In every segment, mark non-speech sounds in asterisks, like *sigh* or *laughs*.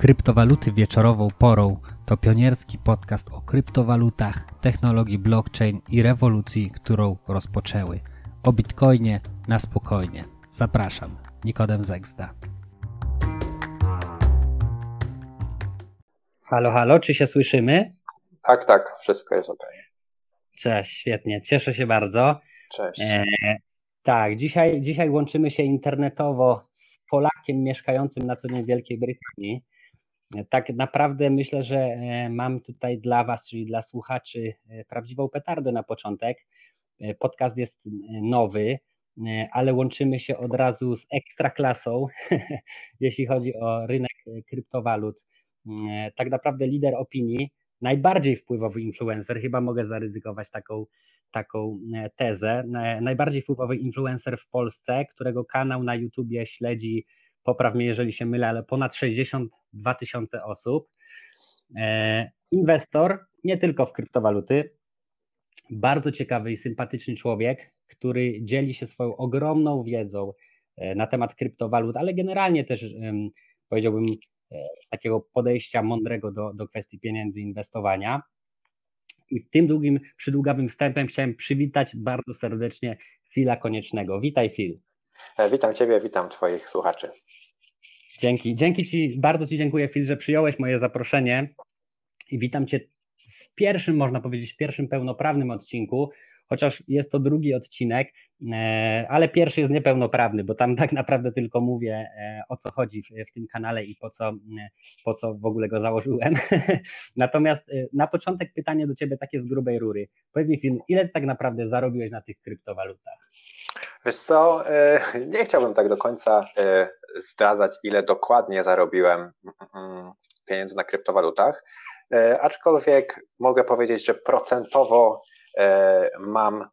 Kryptowaluty wieczorową porą to pionierski podcast o kryptowalutach, technologii blockchain i rewolucji, którą rozpoczęły. O bitcoinie na spokojnie. Zapraszam, Nikodem Zegzda. Halo, halo, czy się słyszymy? Tak, tak, wszystko jest ok. Cześć, świetnie, cieszę się bardzo. Cześć. E, tak, dzisiaj, dzisiaj łączymy się internetowo z Polakiem mieszkającym na co dzień w Wielkiej Brytanii. Tak naprawdę myślę, że e, mam tutaj dla Was, czyli dla słuchaczy, e, prawdziwą petardę na początek. E, podcast jest nowy, ale łączymy się od razu z ekstraklasą, *laughs* jeśli chodzi o rynek kryptowalut. Tak naprawdę lider opinii, najbardziej wpływowy influencer, chyba mogę zaryzykować taką, taką tezę, najbardziej wpływowy influencer w Polsce, którego kanał na YouTubie śledzi popraw mnie, jeżeli się mylę, ale ponad 62 tysiące osób. E, inwestor, nie tylko w kryptowaluty, bardzo ciekawy i sympatyczny człowiek, który dzieli się swoją ogromną wiedzą e, na temat kryptowalut, ale generalnie też powiedziałbym e, takiego podejścia mądrego do, do kwestii pieniędzy, inwestowania. I tym długim, przydługawym wstępem chciałem przywitać bardzo serdecznie Fila Koniecznego. Witaj Fil. Witam Ciebie, witam Twoich słuchaczy. Dzięki. Dzięki Ci, bardzo Ci dziękuję, Phil, że przyjąłeś moje zaproszenie i witam Cię w pierwszym, można powiedzieć, w pierwszym pełnoprawnym odcinku, chociaż jest to drugi odcinek, e, ale pierwszy jest niepełnoprawny, bo tam *laughs* tak naprawdę tylko mówię e, o co chodzi w, tym kanale i po co, e, po co w ogóle go założyłem. *laughs* Natomiast na początek pytanie do Ciebie takie z grubej rury. Powiedz mi, film, ile tak naprawdę zarobiłeś na tych kryptowalutach? Wiesz co, nie chciałbym tak do końca zdradzać, ile dokładnie zarobiłem mm, pieniędzy na kryptowalutach, aczkolwiek mogę powiedzieć, że procentowo E, mam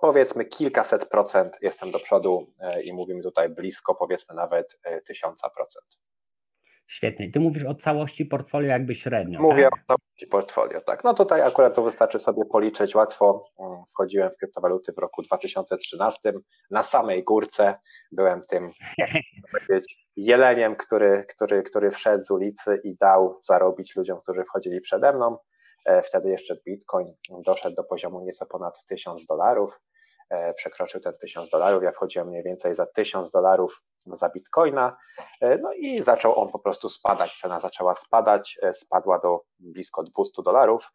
powiedzmy kilkaset procent jestem do przodu e, i mówimy tutaj blisko powiedzmy nawet e, tysiąca procent. Świetnie. Ty mówisz o całości portfolio jakby średnio. Mówię tak? o całości portfolio, tak. No tutaj akurat to wystarczy sobie policzyć łatwo. Mm, wchodziłem w kryptowaluty w roku 2013. Na samej górce byłem tym *laughs* jeleniem, który, który, który wszedł z ulicy i dał zarobić ludziom, którzy wchodzili przede mną. E, wtedy jeszcze Bitcoin doszedł do poziomu nieco ponad 1000 dolarów, przekroczył ten 1000 dolarów. Ja wchodziłem mniej więcej za 1000 dolarów za Bitcoina, e, no i zaczął on po prostu spadać. Cena zaczęła spadać, spadła do blisko 200 dolarów.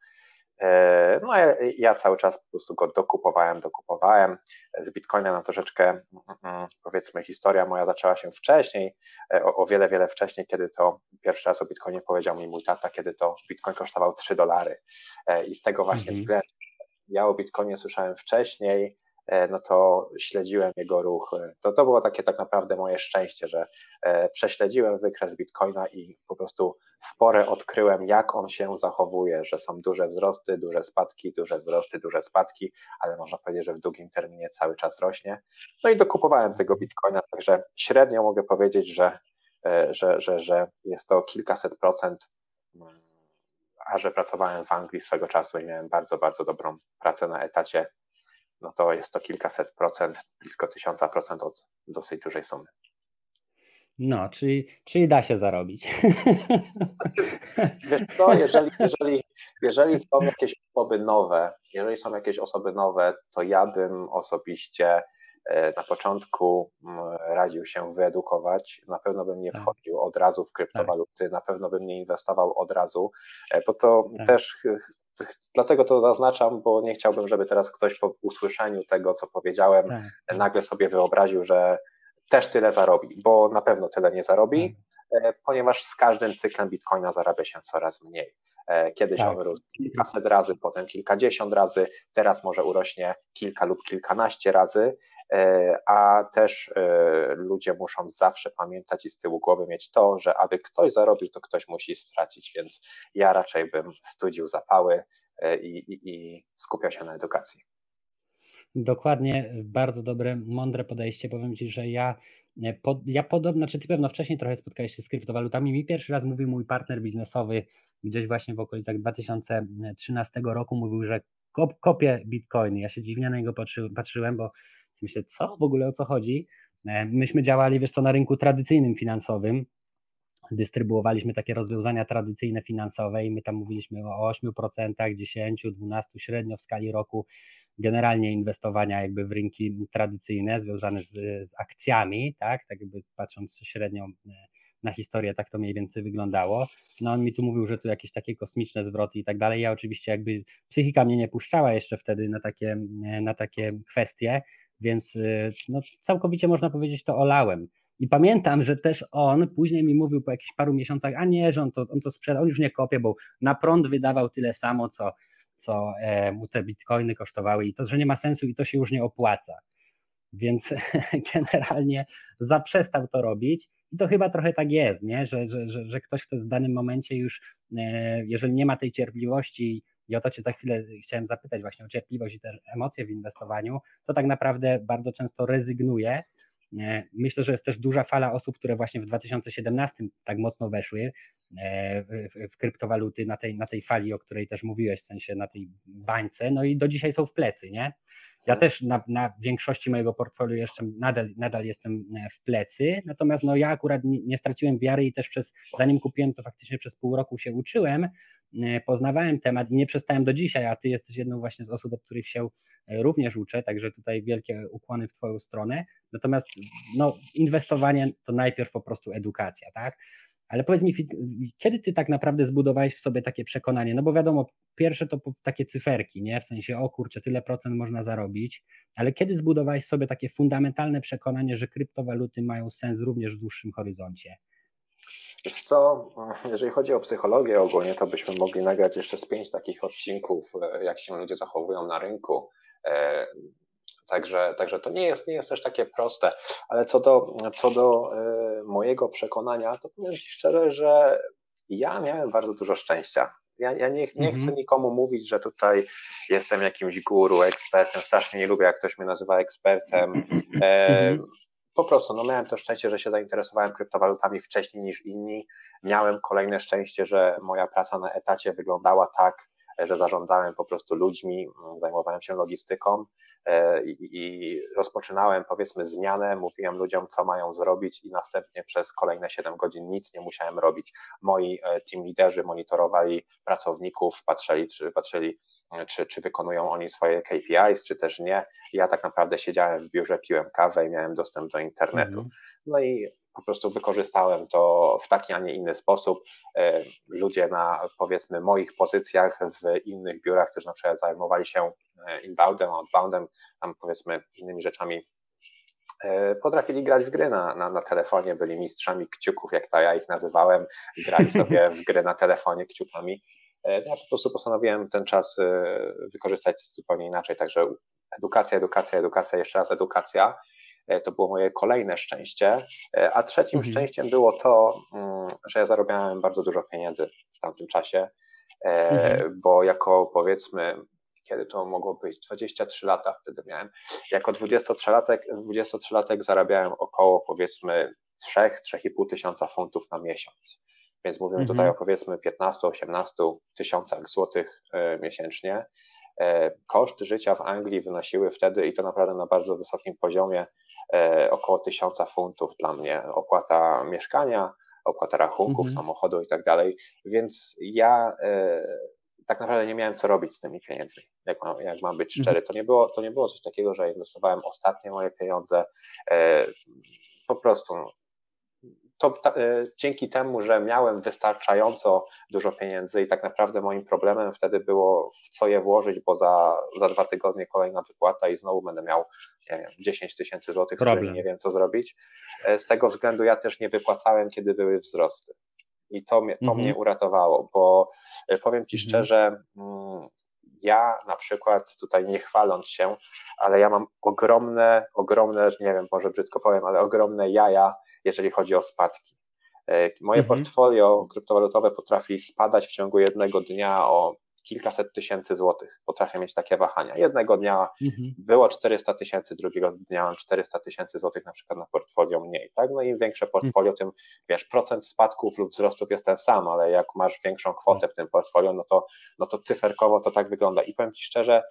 E, no ja, ja cały czas po prostu go dokupowałem, dokupowałem. Z Bitcoina na troszeczkę, mm, mm, powiedzmy, historia moja zaczęła się wcześniej, e, o, o, wiele, wiele wcześniej, kiedy to pierwszy raz o Bitcoinie powiedział mi mój tata, kiedy to Bitcoin kosztował 3 dolary. E, I z tego właśnie mhm. względu ja o Bitcoinie słyszałem wcześniej, E, no to śledziłem jego ruch. To, to było takie tak naprawdę moje szczęście, że e, prześledziłem wykres Bitcoina i po prostu w porę odkryłem, jak on się zachowuje, że są duże wzrosty, duże spadki, duże wzrosty, duże spadki, ale można powiedzieć, że w długim terminie cały czas rośnie. No i dokupowałem tego Bitcoina, także średnio mogę powiedzieć, że, e, że, że, że jest to kilkaset procent mm, a że pracowałem w Anglii swego czasu i miałem bardzo, bardzo dobrą pracę na etacie no to jest to kilkaset procent, blisko tysiąca procent od dosyć dużej sumy. No, czyli, czyli da się zarobić. Wiesz co, jeżeli, jeżeli, jeżeli są jakieś osoby nowe, jeżeli są jakieś osoby nowe, to ja bym osobiście e, na początku radził się wyedukować. Na pewno bym nie tak. wchodził od razu w kryptowaluty, tak. na pewno bym nie inwestował od razu, e, bo to tak. też Dlatego to zaznaczam, bo nie chciałbym, żeby teraz ktoś po usłyszeniu tego, co powiedziałem, tak. nagle sobie wyobraził, że też tyle zarobi, bo na pewno tyle nie zarobi, tak. ponieważ z każdym cyklem bitcoina zarabia się coraz mniej. E, kiedyś tak. on rósł kilkaset razy, potem kilkadziesiąt razy, teraz może urośnie kilka lub kilkanaście razy, e, a też ludzie muszą zawsze pamiętać i z tyłu głowy mieć to, że aby ktoś zarobił, to ktoś musi stracić, więc ja raczej bym studził zapały i, i, i skupiał się na edukacji. Dokładnie, bardzo dobre, mądre podejście. Powiem Ci, że ja, pod, ja podobno, znaczy Ty pewno wcześniej trochę spotkałeś się z kryptowalutami. Mi pierwszy raz mówił mój partner biznesowy gdzieś właśnie w okolicach 2013 roku, mówił, że kop, kopie bitcoiny. Ja się dziwnie na niego patrzy, patrzyłem, bo myślę, co w ogóle o co chodzi? E, myśmy działali, wiesz co, na rynku tradycyjnym finansowym, dystrybuowaliśmy takie rozwiązania tradycyjne finansowe i my tam mówiliśmy o 8%, 10, 12 średnio w skali roku generalnie inwestowania jakby w rynki tradycyjne związane z, z akcjami, tak, tak jakby patrząc średnio e, na historię, tak to mniej więcej wyglądało. No on mi tu mówił, że tu jakieś takie kosmiczne zwroty i tak dalej. Ja oczywiście jakby psychika mnie nie puszczała jeszcze wtedy na takie, na takie kwestie, więc e, no, całkowicie można powiedzieć to olałem. I pamiętam, że też on później mi mówił po jakichś paru miesiącach, a nie, że on to, on to sprzedał, on już nie kopie, bo na prąd wydawał tyle samo, co, co e, mu te bitcoiny kosztowały i to, że nie ma sensu i to się już nie opłaca. Więc *laughs* generalnie zaprzestał to robić i to chyba trochę tak jest, nie? Że, że, że, że ktoś, kto w danym momencie już, e, jeżeli nie ma tej cierpliwości, i o to Cię za chwilę chciałem zapytać właśnie o cierpliwość i te emocje w inwestowaniu, to tak naprawdę bardzo często rezygnuje Myślę, że jest też duża fala osób, które właśnie w 2017 tak mocno weszły e, w, kryptowaluty na tej, na tej fali, o której też mówiłeś, w sensie na tej bańce, no i do dzisiaj są w plecy, nie? Ja też na, na większości mojego portfolio jeszcze nadal, nadal jestem e, w plecy, natomiast no ja akurat nie, nie straciłem wiary i też przez, zanim kupiłem to faktycznie przez pół roku się uczyłem, E, poznawałem temat i nie przestałem do dzisiaj, a Ty jesteś jedną właśnie z osób, od których się e, również uczę, także tutaj wielkie ukłony w Twoją stronę. Natomiast no, inwestowanie to najpierw po prostu edukacja, tak? Ale powiedz mi, kiedy ty tak naprawdę zbudowałeś w sobie takie przekonanie? No bo wiadomo, pierwsze to takie cyferki, nie? W sensie, o kurczę, tyle procent można zarobić, ale kiedy zbudowałeś sobie takie fundamentalne przekonanie, że kryptowaluty mają sens również w dłuższym horyzoncie? Wiesz co, jeżeli chodzi o psychologię ogólnie, to byśmy mogli nagrać jeszcze z pięć takich odcinków, e, jak się ludzie zachowują na rynku. E, także, także to nie jest, nie jest też takie proste, ale co do, co do e, mojego przekonania, to powiem Ci szczerze, że ja miałem bardzo dużo szczęścia. Ja, ja nie, nie chcę mhm. nikomu mówić, że tutaj jestem jakimś guru, ekspertem. Strasznie nie lubię, jak ktoś mnie nazywa ekspertem. Mhm po prostu no miałem to szczęście, że się zainteresowałem kryptowalutami wcześniej niż inni. Miałem kolejne szczęście, że moja praca na etacie wyglądała tak, że zarządzałem po prostu ludźmi, zajmowałem się logistyką e, i rozpoczynałem powiedzmy zmianę, mówiłem ludziom, co mają zrobić i następnie przez kolejne 7 godzin nic nie musiałem robić. Moi e, team liderzy monitorowali pracowników, patrzyli, czy, patrzyli czy, czy wykonują oni swoje KPIs, czy też nie. Ja tak naprawdę siedziałem w biurze, piłem kawę i miałem dostęp do internetu. Mhm. No i po prostu wykorzystałem to w taki, a nie inny sposób. E, ludzie na powiedzmy moich pozycjach w innych biurach, którzy na przykład zajmowali się e, inboundem, outboundem, tam powiedzmy innymi rzeczami, e, potrafili grać w gry na, na, na telefonie, byli mistrzami kciuków, jak to ja ich nazywałem, grali *laughs* sobie w gry na telefonie kciukami. Ja po prostu postanowiłem ten czas wykorzystać zupełnie inaczej, także edukacja, edukacja, edukacja, jeszcze raz edukacja E, to było moje kolejne szczęście. E, a trzecim mhm. szczęściem było to, mm, że ja zarabiałem bardzo dużo pieniędzy w tamtym czasie, e, mhm. bo jako powiedzmy kiedy to mogło być, 23 lata wtedy miałem. Jako 23-latek, 23-latek zarabiałem około powiedzmy 3-3,5 tysiąca funtów na miesiąc. Więc mówimy mhm. tutaj o powiedzmy 15-18 tysiącach złotych miesięcznie. Koszty życia w Anglii wynosiły wtedy i to naprawdę na bardzo wysokim poziomie E, około tysiąca funtów dla mnie opłata mieszkania, opłata rachunków, mhm. samochodu i tak dalej, więc ja e, tak naprawdę nie miałem co robić z tymi pieniędzmi, jak mam, jak mam być szczery. Mhm. To nie, było, to nie było coś takiego, że inwestowałem ostatnie moje pieniądze, e, po prostu to ta, e, dzięki temu, że miałem wystarczająco dużo pieniędzy i tak naprawdę moim problemem wtedy było w co je włożyć, bo za, za dwa tygodnie kolejna wypłata i znowu będę miał nie wiem, 10 tysięcy złotych, z którymi nie wiem co zrobić. E, z tego względu ja też nie wypłacałem, kiedy były wzrosty. I to, mnie, to mhm. mnie uratowało, bo e, powiem Ci mhm. szczerze, mm, ja na przykład, tutaj nie chwaląc się, ale ja mam ogromne, ogromne, nie wiem, może brzydko powiem, ale ogromne jaja jeżeli chodzi o spadki. E, moje mhm. portfolio kryptowalutowe potrafi spadać w ciągu jednego dnia o kilkaset tysięcy złotych. Potrafię mieć takie wahania. Jednego dnia mhm. było 400 tysięcy, drugiego dnia mam 400 tysięcy złotych na przykład na portfolio mniej. Tak? No im większe portfolio, mhm. tym wiesz, procent spadków lub wzrostów jest ten sam, ale jak masz większą kwotę w tym portfolio, no to, no to cyferkowo to tak wygląda. I powiem Ci szczerze,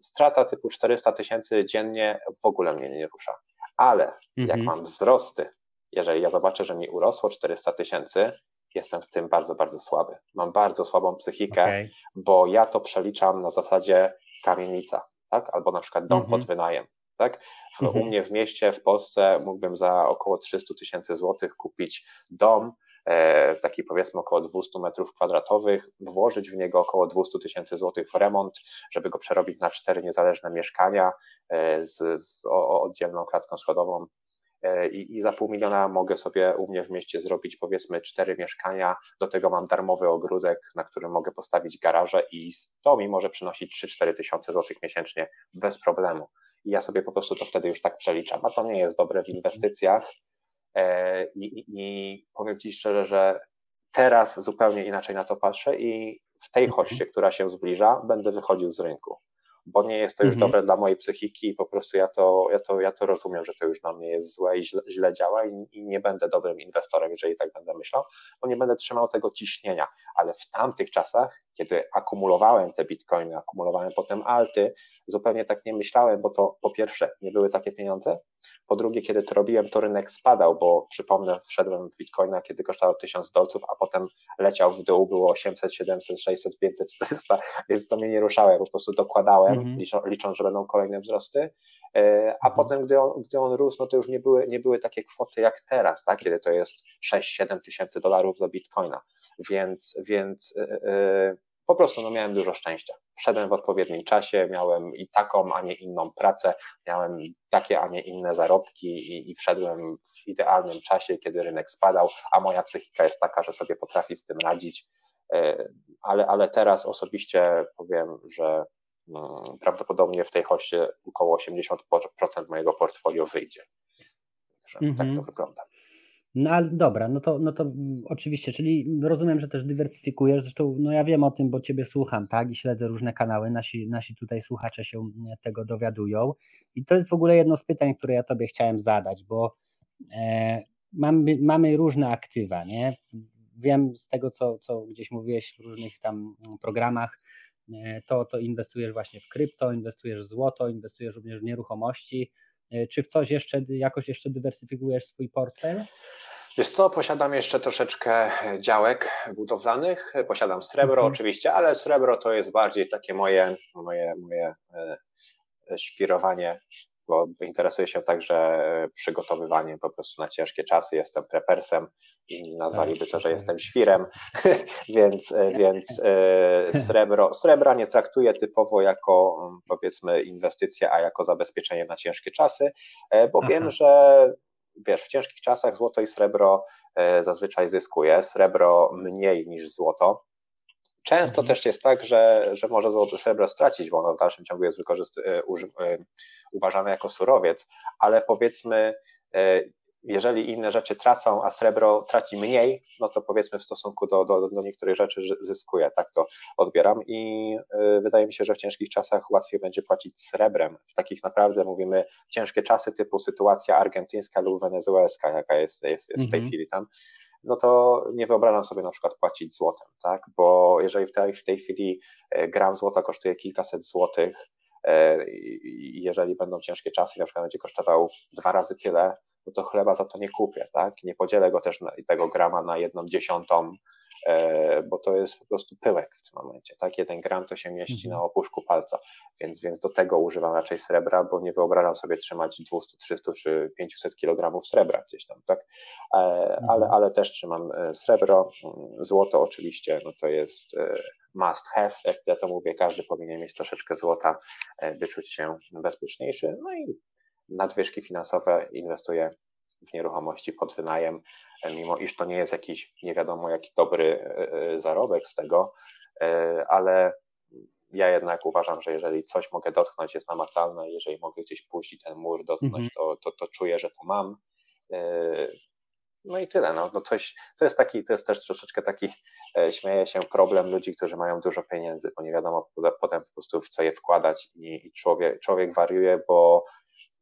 strata typu 400 tysięcy dziennie w ogóle mnie nie rusza. Ale jak mam wzrosty jeżeli ja zobaczę, że mi urosło 400 tysięcy, jestem w tym bardzo, bardzo słaby. Mam bardzo słabą psychikę, okay. bo ja to przeliczam na zasadzie kamienica, tak? albo na przykład dom mm -hmm. pod wynajem. Tak? U mhm. mnie w mieście, w Polsce mógłbym za około 300 tysięcy złotych kupić dom, e, taki powiedzmy około 200 metrów kwadratowych, włożyć w niego około 200 tysięcy złotych w remont, żeby go przerobić na cztery niezależne mieszkania e, z, z o, oddzielną klatką schodową i, i, za pół miliona mogę sobie u mnie w mieście zrobić powiedzmy cztery mieszkania, do tego mam darmowy ogródek, na którym mogę postawić garaże i to mi może przynosić 3-4 tysiące złotych miesięcznie bez problemu. I ja sobie po prostu to wtedy już tak przeliczam, a to nie jest dobre w inwestycjach. E, i, i, i powiem Ci szczerze, że teraz zupełnie inaczej na to patrzę i w tej mhm. hoście, która się zbliża, będę wychodził z rynku bo nie jest to już mhm. dobre dla mojej psychiki i po prostu ja to, ja, to, ja to rozumiem, że to już dla mnie jest złe i źle, źle działa i, i, nie będę dobrym inwestorem, jeżeli tak będę myślał, bo nie będę trzymał tego ciśnienia, ale w tamtych czasach, kiedy akumulowałem te bitcoiny, akumulowałem potem alty, zupełnie tak nie myślałem, bo to po pierwsze nie były takie pieniądze, po drugie, kiedy to robiłem, to rynek spadał, bo przypomnę, wszedłem w bitcoina, kiedy kosztował 1000 dolców, a potem leciał w dół, było 800, 700, 600, 500, 400, więc to mnie nie ruszało, ja po prostu dokładałem, -hmm. licząc, że będą kolejne wzrosty, e, a mhm. potem, gdy on, gdy on rósł, no to już nie były, nie były takie kwoty jak teraz, tak? kiedy to jest 6-7 tysięcy dolarów za bitcoina, więc, więc yy, po prostu no, miałem dużo szczęścia. Wszedłem w odpowiednim czasie, miałem i taką, a nie inną pracę, miałem takie, a nie inne zarobki i, i wszedłem w idealnym czasie, kiedy rynek spadał, a moja psychika jest taka, że sobie potrafi z tym radzić. E, ale, ale teraz osobiście powiem, że mm, prawdopodobnie w tej hoście około 80% mojego portfolio wyjdzie. Także mm -hmm. tak to mhm. wygląda. No ale dobra, no to, no to oczywiście, czyli rozumiem, że też dywersyfikujesz, zresztą no ja wiem o tym, bo Ciebie słucham, tak, i śledzę różne kanały, nasi, nasi tutaj słuchacze się tego dowiadują. I to jest w ogóle jedno z pytań, które ja Tobie chciałem zadać, bo e, mamy, mamy różne aktywa, nie, wiem z tego, co, co gdzieś mówiłeś w różnych tam programach, e, to, to inwestujesz właśnie w krypto, inwestujesz w złoto, inwestujesz również w nieruchomości, E, czy w coś jeszcze, jakoś jeszcze dywersyfikujesz swój portfel? Wiesz co, posiadam jeszcze troszeczkę działek budowlanych, posiadam srebro mhm. oczywiście, ale srebro to jest bardziej takie moje, moje, moje e, świrowanie bo interesuję się także przygotowywaniem po prostu na ciężkie czasy. Jestem prepersem i nazwaliby to, że jestem świrem, *laughs* więc, więc e, srebro, srebra nie traktuję typowo jako powiedzmy inwestycję, a jako zabezpieczenie na ciężkie czasy, e, bo Aha. wiem, że wiesz, w ciężkich czasach złoto i srebro e, zazwyczaj zyskuje, srebro mniej niż złoto, Często mhm. też jest tak, że, że może złoto srebro stracić, bo ono w dalszym ciągu jest wykorzyst- uważane jako surowiec, ale powiedzmy, e, jeżeli inne rzeczy tracą, a srebro traci mniej, no to powiedzmy w stosunku do, do, do niektórych rzeczy zyskuje, tak to odbieram i e, wydaje mi się, że w ciężkich czasach łatwiej będzie płacić srebrem. W takich naprawdę mówimy ciężkie czasy typu sytuacja argentyńska lub wenezuelska, jaka jest, jest, jest w tej mhm. chwili tam, no to nie wyobrażam sobie na przykład płacić złotem, tak? Bo jeżeli w tej, w tej chwili e, gram złota kosztuje kilkaset złotych, E, jeżeli będą ciężkie czasy, na przykład będzie kosztował dwa razy tyle, no to chleba za to nie kupię, tak? Nie podzielę go też na, tego grama na jedną dziesiątą, bo to jest po prostu pyłek w tym momencie, tak? Jeden gram to się mieści mhm. na opuszku palca, więc, więc do tego używam raczej srebra, bo nie wyobrażam sobie trzymać 200, 300 czy 500 kg srebra gdzieś tam, tak? E, mhm. Ale, ale też trzymam srebro, złoto oczywiście, no to jest must have, jak ja to mówię, każdy powinien mieć troszeczkę złota, e, by czuć się bezpieczniejszy. No i nadwyżki finansowe inwestuję w nieruchomości pod wynajem, e, mimo iż to nie jest jakiś nie wiadomo jaki dobry e, zarobek z tego, ale ja jednak uważam, że jeżeli coś mogę dotknąć, jest namacalne, jeżeli mogę gdzieś pójść i ten mur dotknąć, mm -hmm. to, to, to czuję, że to mam. No i tyle. No, no coś, to jest taki, to jest też troszeczkę taki, e, śmieje się, problem ludzi, którzy mają dużo pieniędzy, bo nie wiadomo potem po prostu w co je wkładać i, i człowiek, człowiek wariuje, bo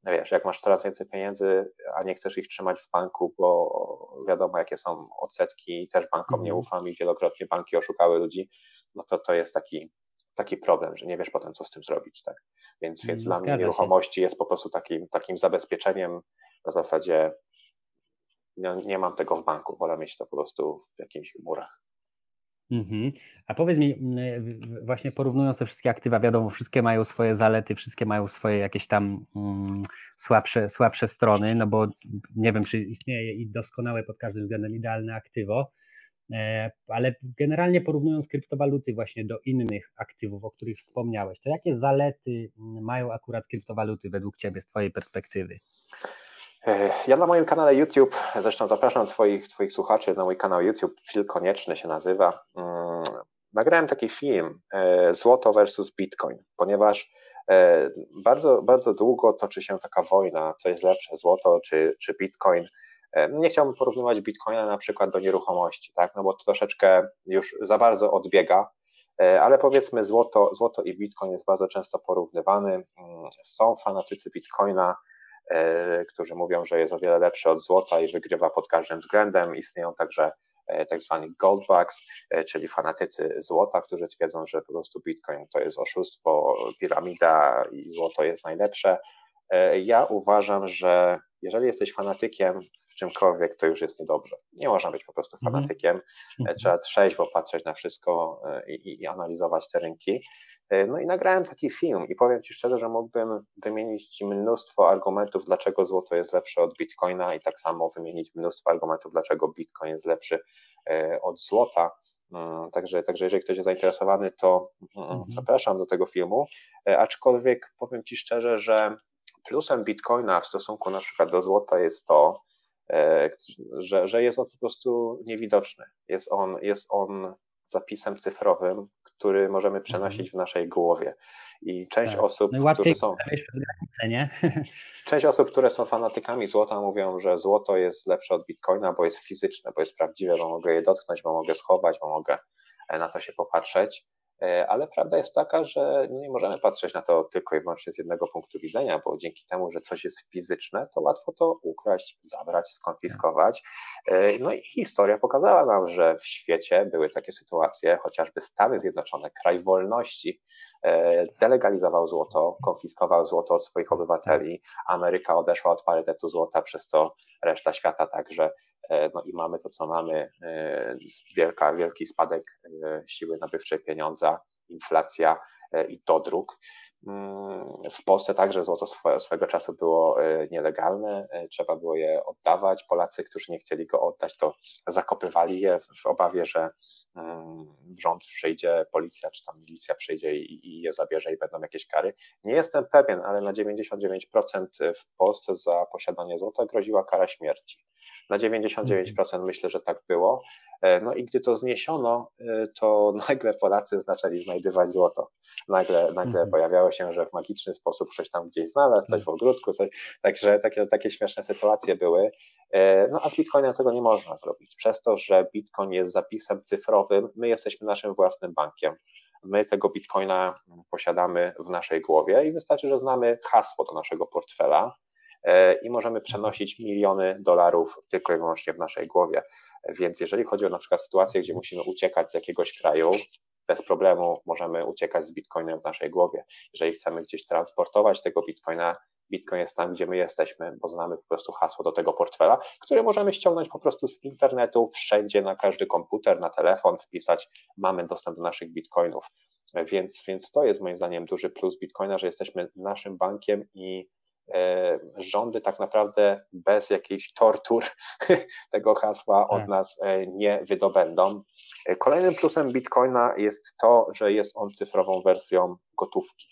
wiesz, jak masz coraz więcej pieniędzy, a nie chcesz ich trzymać w banku, bo wiadomo jakie są odsetki i też bankom nie mhm. ufam i wielokrotnie banki oszukały ludzi, no to to jest taki, taki problem, że nie wiesz potem co z tym zrobić, tak? Więc, więc dla mnie nieruchomości jest po prostu takim, takim zabezpieczeniem na zasadzie nie, nie mam tego w banku, wolę mieć to po prostu w jakichś murach. Mhm. A powiedz mi, właśnie porównując te wszystkie aktywa, wiadomo, wszystkie mają swoje zalety, wszystkie mają swoje jakieś tam mm, słabsze, słabsze strony, no bo nie wiem, czy istnieje i doskonałe pod każdym względem idealne aktywo, e, ale generalnie porównując kryptowaluty właśnie do innych aktywów, o których wspomniałeś, to jakie zalety mają akurat kryptowaluty według Ciebie z Twojej perspektywy? E, ja na moim kanale YouTube, zresztą zapraszam Twoich, twoich słuchaczy na mój kanał YouTube, Phil Konieczny się nazywa. Mm, nagrałem taki film e, Złoto versus Bitcoin, ponieważ e, bardzo, bardzo długo toczy się taka wojna, co jest lepsze, złoto czy, czy Bitcoin. Nie chciałbym porównywać Bitcoina na przykład do nieruchomości, tak? no bo to troszeczkę już za bardzo odbiega, ale powiedzmy złoto, złoto i Bitcoin jest bardzo często porównywany. Mm, są fanatycy Bitcoina, którzy mówią, że jest o wiele lepszy od złota i wygrywa pod każdym względem. Istnieją także e, tak zwani goldbugs, e, czyli fanatycy złota, którzy twierdzą, że po prostu Bitcoin to jest oszustwo, piramida i złoto jest najlepsze. Ja uważam, że jeżeli jesteś fanatykiem czymkolwiek, to już jest niedobrze. Nie można być po prostu mhm. fanatykiem. Mm -hmm. Trzeba trzeźwo patrzeć na wszystko i, i analizować te rynki. E, no i nagrałem taki film i powiem Ci szczerze, że mógłbym wymienić Ci mnóstwo argumentów, dlaczego złoto jest lepsze od bitcoina i tak samo wymienić mnóstwo argumentów, dlaczego bitcoin jest lepszy e, od złota. Mm, także, także jeżeli ktoś jest zainteresowany, to mm, mhm. zapraszam do tego filmu. E, aczkolwiek powiem Ci szczerze, że plusem bitcoina w stosunku na przykład do złota jest to, że, że jest on po prostu niewidoczny. Jest on, jest on zapisem cyfrowym, który możemy przenosić w naszej głowie. I część tak. osób, którzy są. Granicę, *laughs* część osób, które są fanatykami złota, mówią, że złoto jest lepsze od bitcoina, bo jest fizyczne, bo jest prawdziwe, bo mogę je dotknąć, bo mogę schować, bo mogę na to się popatrzeć. E, ale prawda jest taka, że nie możemy patrzeć na to tylko i wyłącznie z jednego punktu widzenia, bo dzięki temu, że coś jest fizyczne, to łatwo to ukraść, zabrać, skonfiskować. E, no i historia pokazała nam, że w świecie były takie sytuacje, chociażby Stany Zjednoczone, kraj wolności, e, delegalizował złoto, konfiskował złoto od swoich obywateli, Ameryka odeszła od parytetu złota, przez co reszta świata także no i mamy to, co mamy, e, wielka, wielki spadek e, siły nabywczej pieniądza, inflacja i dodruk. Mm, w Polsce także złoto swego czasu było nielegalne, trzeba było je oddawać. Polacy, którzy nie chcieli go oddać, to zakopywali je w obawie, że mm, rząd przyjdzie, policja czy tam milicja przyjdzie i, je zabierze i będą jakieś kary. Nie jestem pewien, ale na 99% w Polsce za posiadanie złota groziła kara śmierci. Na 99% mhm. myślę, że tak było. E, no i gdy to zniesiono, e, to *laughs* nagle Polacy zaczęli znajdywać złoto. Nagle, nagle mhm. pojawiało się, że w magiczny sposób ktoś tam gdzieś znalazł, coś w ogródku, coś. Także takie, takie śmieszne sytuacje były. E, no a z Bitcoinem tego nie można zrobić. Przez to, że Bitcoin jest zapisem cyfrowym, my jesteśmy naszym własnym bankiem. My tego Bitcoina posiadamy w naszej głowie i wystarczy, że znamy hasło do naszego portfela i możemy przenosić miliony dolarów tylko i wyłącznie w naszej głowie. Więc jeżeli chodzi o na przykład sytuację, gdzie musimy uciekać z jakiegoś kraju, bez problemu możemy uciekać z bitcoinem w naszej głowie. Jeżeli chcemy gdzieś transportować tego bitcoina, Bitcoin jest tam, gdzie my jesteśmy, bo znamy po prostu hasło do tego portfela, które możemy ściągnąć po prostu z internetu, wszędzie, na każdy komputer, na telefon, wpisać, mamy dostęp do naszych bitcoinów. Więc, więc to jest moim zdaniem duży plus Bitcoina, że jesteśmy naszym bankiem i E, rządy tak naprawdę bez jakichś tortur *laughs* tego hasła od tak. nas e, nie wydobędą. E, kolejnym plusem Bitcoina jest to, że jest on cyfrową wersją gotówki.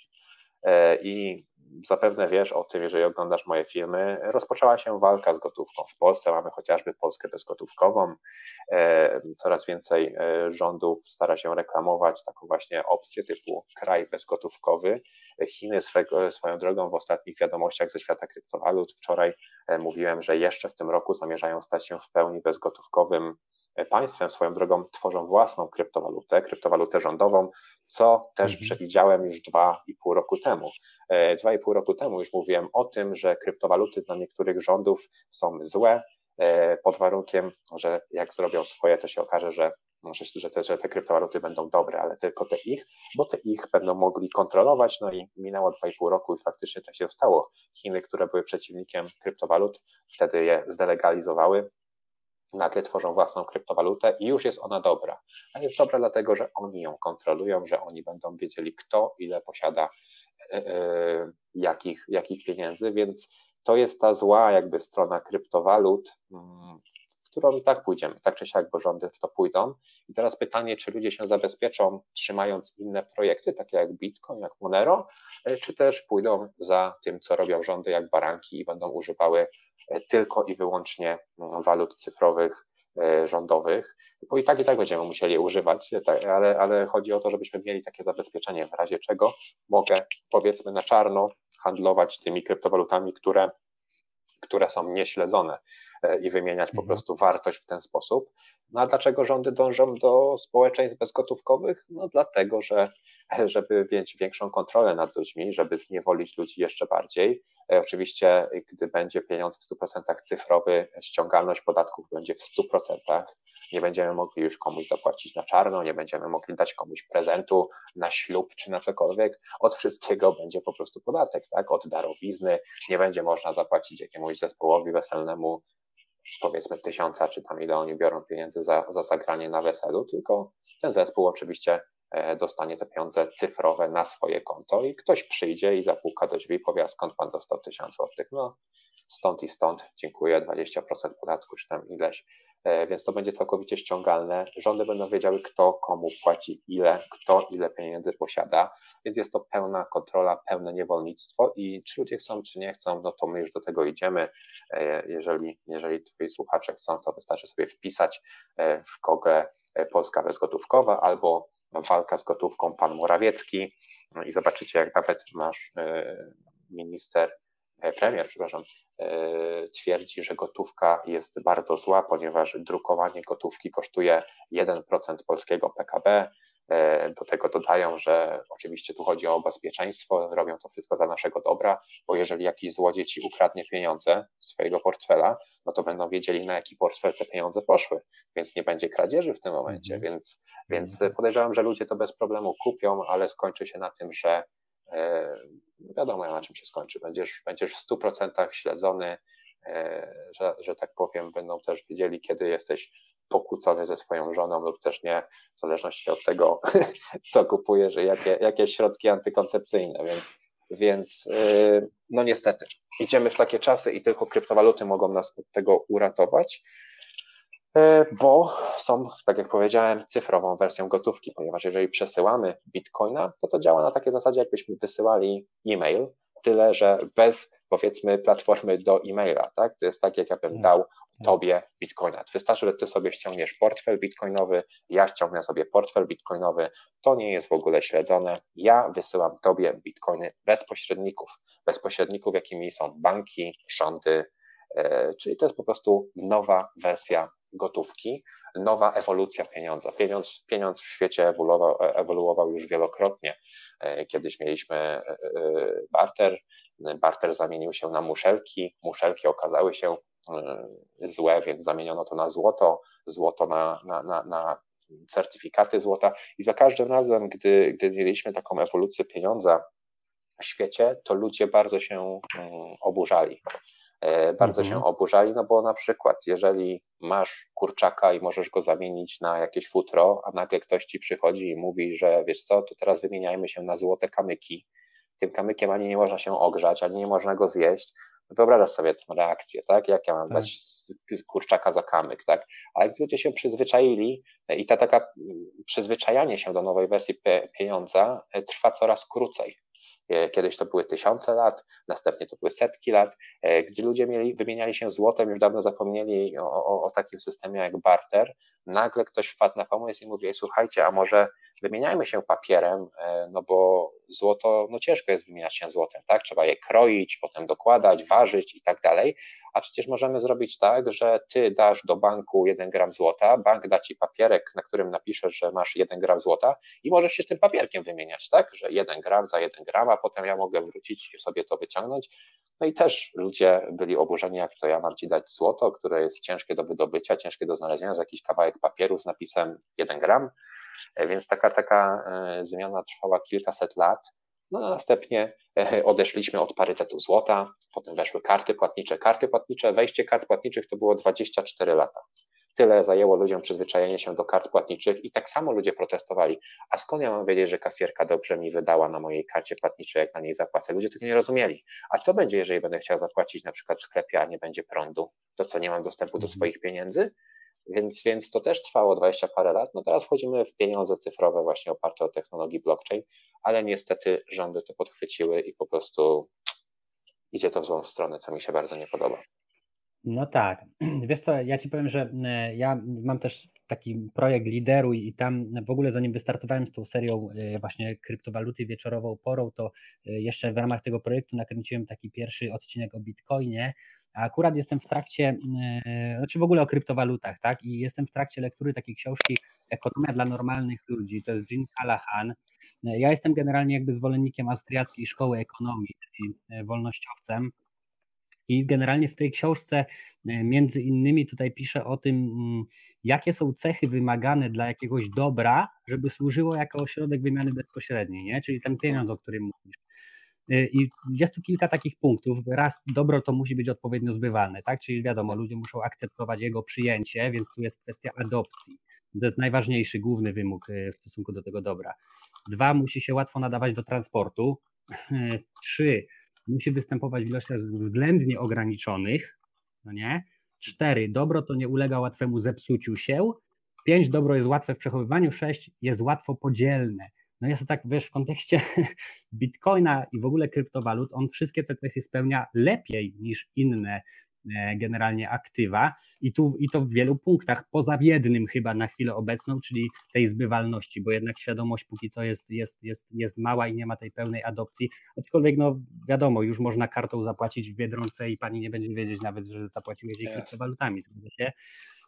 I zapewne wiesz o tym, jeżeli oglądasz moje filmy, rozpoczęła się walka z gotówką. W Polsce mamy chociażby Polskę bezgotówkową. Coraz więcej rządów stara się reklamować taką właśnie opcję typu kraj bezgotówkowy. Chiny swego, swoją drogą w ostatnich wiadomościach ze świata kryptowalut wczoraj e, mówiłem, że jeszcze w tym roku zamierzają stać się w pełni bezgotówkowym e, państwem. Swoją drogą tworzą własną kryptowalutę, kryptowalutę rządową, co też mhm. przewidziałem już dwa i pół roku temu. E, dwa i pół roku temu już mówiłem o tym, że kryptowaluty dla niektórych rządów są złe, pod warunkiem, że jak zrobią swoje, to się okaże, że że te, że te kryptowaluty będą dobre, ale tylko te ich, bo te ich będą mogli kontrolować. No i minęło 2,5 roku i faktycznie tak się stało. Chiny, które były przeciwnikiem kryptowalut, wtedy je zdelegalizowały. nagle tworzą własną kryptowalutę i już jest ona dobra. A jest dobra dlatego, że oni ją kontrolują, że oni będą wiedzieli, kto ile posiada e, jakich, jakich pieniędzy, więc to jest ta zła jakby strona kryptowalut, mm, którą i tak pójdziemy, tak czy siak, bo rządy w to pójdą. I teraz pytanie, czy ludzie się zabezpieczą trzymając inne projekty, takie jak Bitcoin, jak Monero, e, czy też pójdą za tym, co robią rządy, jak baranki i będą używały tylko i wyłącznie mm, walut cyfrowych E, rządowych, bo i tak i tak będziemy musieli używać, tak, ale, ale chodzi o to, żebyśmy mieli takie zabezpieczenie, w razie czego mogę powiedzmy na czarno handlować tymi kryptowalutami, które, które są nieśledzone e, i wymieniać po mhm. prostu wartość w ten sposób. No a dlaczego rządy dążą do społeczeństw bezgotówkowych? No dlatego, że żeby mieć większą kontrolę nad ludźmi, żeby zniewolić ludzi jeszcze bardziej. E, oczywiście, gdy będzie pieniądz w 100% cyfrowy, ściągalność podatków będzie w 100%. Nie będziemy mogli już komuś zapłacić na czarno, nie będziemy mogli dać komuś prezentu na ślub czy na cokolwiek. Od wszystkiego będzie po prostu podatek, tak? Od darowizny nie będzie można zapłacić jakiemuś zespołowi weselnemu powiedzmy tysiąca, czy tam ile oni biorą pieniędzy za, za zagranie na weselu, tylko ten zespół oczywiście E, dostanie te pieniądze cyfrowe na swoje konto i ktoś przyjdzie i zapuka do drzwi i powie, skąd pan dostał tysiąc złotych? No, stąd i stąd, dziękuję, 20% podatku, czy tam ileś. E, więc to będzie całkowicie ściągalne. Rządy będą wiedziały, kto komu płaci ile, kto ile pieniędzy posiada, więc jest to pełna kontrola, pełne niewolnictwo i czy ludzie chcą, czy nie chcą, no to my już do tego idziemy. E, jeżeli, jeżeli twoi słuchacze chcą, to wystarczy sobie wpisać w kogę Polska bezgotówkowa albo walka z gotówką, pan Morawiecki no i zobaczycie, jak nawet nasz e, minister, e, premier, przepraszam, e, twierdzi, że gotówka jest bardzo zła, ponieważ drukowanie gotówki kosztuje 1% polskiego PKB, E, do tego dodają, że oczywiście tu chodzi o bezpieczeństwo, robią to wszystko dla naszego dobra, bo jeżeli jakiś złodziej ci ukradnie pieniądze z swojego portfela, no to będą wiedzieli, na jaki portfel te pieniądze poszły, więc nie będzie kradzieży w tym momencie, mhm. więc, więc mhm. podejrzewam, że ludzie to bez problemu kupią, ale skończy się na tym, że e, wiadomo na czym się skończy, będziesz, będziesz w 100% śledzony, e, że, że tak powiem, będą też wiedzieli, kiedy jesteś pokłócony ze swoją żoną lub też nie, w zależności od tego, *laughs* co kupujesz jakie, jakie środki antykoncepcyjne, więc, więc yy, no niestety, idziemy w takie czasy i tylko kryptowaluty mogą nas od tego uratować, bo są, tak jak powiedziałem, cyfrową wersją gotówki, ponieważ jeżeli przesyłamy bitcoina, to to działa na takiej zasadzie, jakbyśmy wysyłali e-mail, tyle że bez powiedzmy platformy do e-maila, tak? To jest tak, jak ja bym mm. dał tobie bitcoina. Wystarczy, że ty sobie ściągniesz portfel bitcoinowy, ja ściągnę sobie portfel bitcoinowy, to nie jest w ogóle śledzone. Ja wysyłam tobie bitcoiny bez pośredników, bez pośredników, jakimi są banki, rządy, e, czyli to jest po prostu nowa wersja gotówki, nowa ewolucja pieniądza. Pieniądz, pieniądz w świecie ewoluował, ewoluował już wielokrotnie. E, kiedyś mieliśmy e, barter, barter zamienił się na muszelki, muszelki okazały się E, złe, więc zamieniono to na złoto, złoto na, na, na, na certyfikaty złota i za każdym razem, gdy, gdy mieliśmy taką ewolucję pieniądza w świecie, to ludzie bardzo się mm, oburzali. E, bardzo mhm. się oburzali, no bo na przykład, jeżeli masz kurczaka i możesz go zamienić na jakieś futro, a nagle ktoś ci przychodzi i mówi, że wiesz co, to teraz wymieniajmy się na złote kamyki. Tym kamykiem ani nie można się ogrzać, ani nie można go zjeść, Wyobrażasz sobie tę reakcję, tak? Jak ja mam tak. dać kurczaka za kamyk, tak? Ale gdy ludzie się przyzwyczaili i ta taka mm, przyzwyczajanie się do nowej wersji pieniądza e, trwa coraz krócej. E, kiedyś to były tysiące lat, następnie to były setki lat. E, gdy ludzie mieli, wymieniali się złotem, już dawno zapomnieli o, o, o takim systemie jak barter, nagle ktoś wpadł na pomysł i mówi, słuchajcie, a może wymieniajmy się papierem, e, no bo złoto, no ciężko jest wymieniać się złotem, tak? Trzeba je kroić, potem dokładać, ważyć i tak dalej, a przecież możemy zrobić tak, że ty dasz do banku 1 gram złota, bank da ci papierek, na którym napiszesz, że masz 1 gram złota i możesz się tym papierkiem wymieniać, tak? Że 1 gram za 1 gram, a potem ja mogę wrócić i sobie to wyciągnąć. No i też ludzie byli oburzeni, jak to ja mam ci dać złoto, które jest ciężkie do wydobycia, ciężkie do znalezienia, za jakiś kawałek papieru z napisem 1 gram, e, więc taka, taka e, zmiana trwała kilkaset lat. No a następnie e, odeszliśmy od parytetu złota, potem weszły karty płatnicze. Karty płatnicze, wejście kart płatniczych to było 24 lata. Tyle zajęło ludziom przyzwyczajenie się do kart płatniczych i tak samo ludzie protestowali. A skąd ja mam wiedzieć, że kasjerka dobrze mi wydała na mojej karcie płatniczej, jak na niej zapłacę? Ludzie tego nie rozumieli. A co będzie, jeżeli będę chciał zapłacić na przykład w sklepie, a nie będzie prądu? To co, nie mam dostępu do mhm. swoich pieniędzy? Więc, więc to też trwało 20 parę lat. No teraz wchodzimy w pieniądze cyfrowe właśnie oparte o technologii blockchain, ale niestety rządy to podchwyciły i po prostu idzie to w złą stronę, co mi się bardzo nie podoba. No tak. *clears throat* Wiesz co, ja ci powiem, że e, ja mam też taki projekt lideru i tam w ogóle zanim wystartowałem z tą serią e, właśnie kryptowaluty wieczorową porą, to e, jeszcze w ramach tego projektu nakręciłem taki pierwszy odcinek o Bitcoinie, a akurat jestem w trakcie, znaczy w ogóle o kryptowalutach, tak? I jestem w trakcie lektury takiej książki Ekonomia dla normalnych ludzi, to jest Jean Callahan. Ja jestem generalnie jakby zwolennikiem austriackiej szkoły ekonomii, czyli wolnościowcem. I generalnie w tej książce e, między innymi tutaj pisze o tym, mm, jakie są cechy wymagane dla jakiegoś dobra, żeby służyło jako środek wymiany bezpośredniej, nie? czyli ten pieniądz, o którym mówisz. E, I jest tu kilka takich punktów. Raz, dobro to musi być odpowiednio zbywalne, tak? Czyli wiadomo, ludzie muszą akceptować jego przyjęcie, więc tu jest kwestia adopcji. To jest najważniejszy, główny wymóg e, w stosunku do tego dobra. Dwa, musi się łatwo nadawać do transportu. Trzy, musi występować w ilościach względnie ograniczonych, no nie? Cztery, dobro to nie ulega łatwemu zepsuciu się. Pięć, dobro jest łatwe w przechowywaniu. Sześć, jest łatwo podzielne. No jest to tak, wiesz, w kontekście *laughs* bitcoina i w ogóle kryptowalut, on wszystkie te cechy spełnia lepiej niż inne generalnie aktywa. I, tu, i to w wielu punktach, poza jednym chyba na chwilę obecną, czyli tej zbywalności, bo jednak świadomość póki co jest, jest, jest, jest mała i nie ma tej pełnej adopcji, aczkolwiek no wiadomo, już można kartą zapłacić w Biedronce i pani nie będzie wiedzieć nawet, że zapłaciłeś jej kryptowalutami, zgadza się?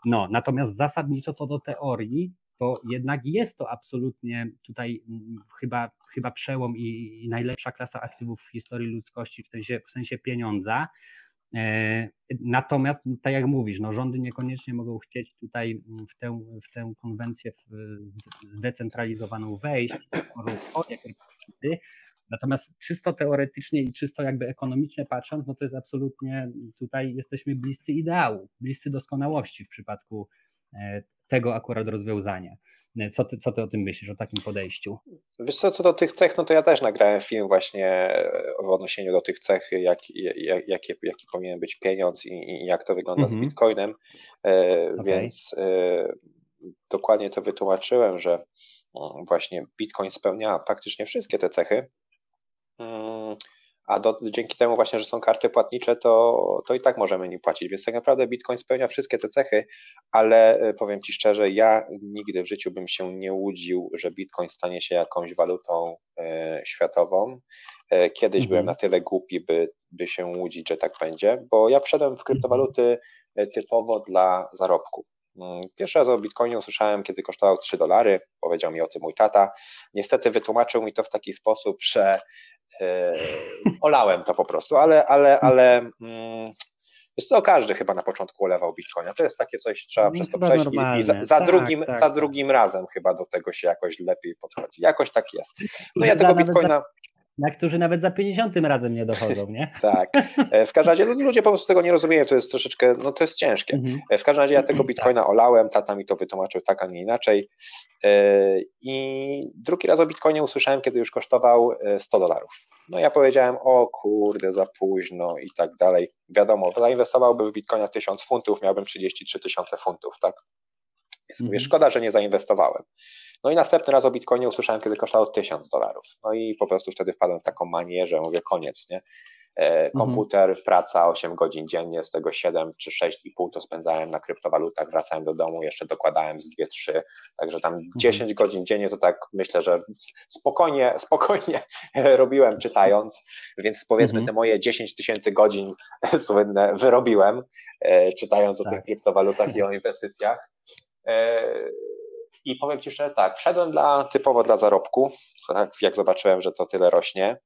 No, natomiast zasadniczo co do teorii, to jednak jest to absolutnie tutaj mm, chyba, chyba przełom i, i najlepsza klasa aktywów w historii ludzkości w sensie, w sensie pieniądza, E, natomiast, tak jak mówisz, no, rządy niekoniecznie mogą chcieć tutaj w tę, w tę konwencję zdecentralizowaną wejść, Natomiast czysto teoretycznie i czysto jakby ekonomicznie patrząc, no to jest absolutnie tutaj jesteśmy bliscy ideału, bliscy doskonałości w przypadku e, tego akurat rozwiązania. Co ty, co ty o tym myślisz, o takim podejściu? Wiesz co, co do tych cech, no to ja też nagrałem film właśnie w odniesieniu do tych cech, jak, jak, jaki, jaki powinien być pieniądz i, i jak to wygląda mm -hmm. z mhm. Bitcoinem, e, okay. więc e, dokładnie to wytłumaczyłem, że mm, właśnie Bitcoin spełnia praktycznie wszystkie te cechy, mm, a do, dzięki temu właśnie, że są karty płatnicze, to, to i tak możemy nim płacić. Więc tak naprawdę Bitcoin spełnia wszystkie te cechy, ale e, powiem Ci szczerze, ja nigdy w życiu bym się nie łudził, że Bitcoin stanie się jakąś walutą e, światową. E, kiedyś mhm. byłem na tyle głupi, by, by się łudzić, że tak będzie, bo ja wszedłem w kryptowaluty e, typowo dla zarobku. Mm, pierwszy raz o Bitcoinie usłyszałem, kiedy kosztował 3 dolary. Powiedział mi o tym mój tata. Niestety wytłumaczył mi to w taki sposób, że E, olałem to po prostu, ale, ale, ale mm, jest to każdy chyba na początku olewał Bitcoina. To jest takie coś, trzeba no, przez to przejść i, i, za, za tak, drugim, tak. za drugim razem chyba do tego się jakoś lepiej podchodzi. Jakoś tak jest. No ja tego Bitcoina na którzy nawet za 50 razem nie dochodzą, nie? *laughs* tak. E, w każdym razie no, ludzie po prostu tego nie rozumieją, to jest troszeczkę, no to jest ciężkie. Mhm. E, w każdym razie ja tego bitcoina tak. olałem, tata mi to wytłumaczył tak, a nie inaczej. E, I drugi raz o bitcoinie usłyszałem, kiedy już kosztował 100 dolarów. No ja powiedziałem, o kurde, za późno i tak dalej. Wiadomo, zainwestowałbym w bitcoina 1000 funtów, miałbym 33 tysiące funtów, tak? Więc mówię, mhm. szkoda, że nie zainwestowałem. No i następny raz o Bitcoinie usłyszałem, kiedy kosztował 1000 dolarów. No i po prostu wtedy wpadłem w taką manierę, mówię, koniec, nie? E, mhm. Komputer, mhm. praca 8 godzin dziennie, z tego 7 czy 6,5 to spędzałem na kryptowalutach, wracałem do domu, jeszcze dokładałem z 2-3, także tam mhm. 10 godzin dziennie to tak myślę, że spokojnie, *laughs* spokojnie robiłem czytając, więc powiedzmy mhm. te moje 10 tysięcy godzin *laughs* słynne wyrobiłem, e, czytając tak. o tych kryptowalutach i o inwestycjach. I powiem Ci, że tak, wszedłem dla, typowo dla zarobku, tak, jak zobaczyłem, że to tyle rośnie.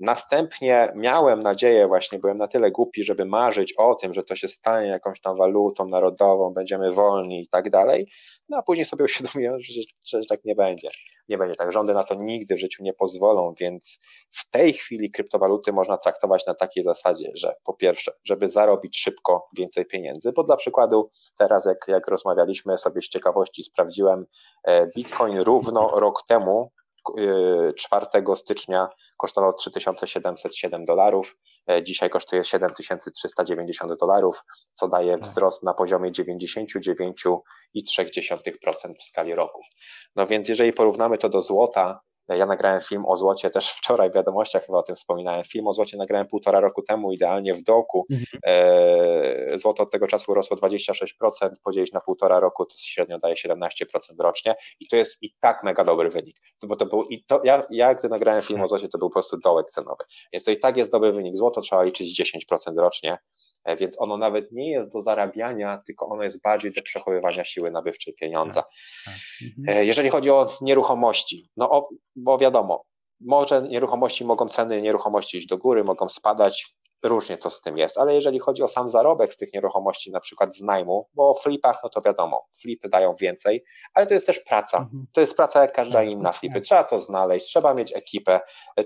Następnie miałem nadzieję, właśnie byłem na tyle głupi, żeby marzyć o tym, że to się stanie jakąś tam walutą narodową, będziemy wolni i tak dalej. No a później sobie *laughs* uświadomiłem, że, że, że tak nie będzie. Nie będzie tak. Rządy na to nigdy w życiu nie pozwolą, więc w tej chwili kryptowaluty można traktować na takiej zasadzie, że po pierwsze, żeby zarobić szybko więcej pieniędzy, bo dla przykładu teraz jak, jak rozmawialiśmy sobie z ciekawości, sprawdziłem e, Bitcoin równo rok temu 4 y, stycznia kosztował 3707 dolarów, e, dzisiaj kosztuje 7390 dolarów, co daje tak. wzrost na poziomie 99,3% w skali roku. No więc jeżeli porównamy to do złota, ja nagrałem film o złocie też wczoraj w wiadomościach chyba o tym wspominałem. Film o złocie nagrałem półtora roku temu, idealnie w dołku. Mhm. E, złoto od tego czasu rosło 26%, podzielić na półtora roku to średnio daje 17% rocznie i to jest i tak mega dobry wynik. Bo to był i to, ja, ja gdy nagrałem film o złocie, to był po prostu dołek cenowy. Więc to i tak jest dobry wynik. Złoto trzeba liczyć 10% rocznie, e, więc ono nawet nie jest do zarabiania, tylko ono jest bardziej do przechowywania siły nabywczej pieniądza. Tak, tak. E, jeżeli chodzi o nieruchomości, no o, bo wiadomo, może nieruchomości mogą ceny nieruchomości iść do góry, mogą spadać, różnie to z tym jest, ale jeżeli chodzi o sam zarobek z tych nieruchomości, na przykład z najmu, bo o flipach, no to wiadomo, flipy dają więcej, ale to jest też praca. Mhm. To jest praca jak każda tak, inna flipy. Trzeba to znaleźć, trzeba mieć ekipę.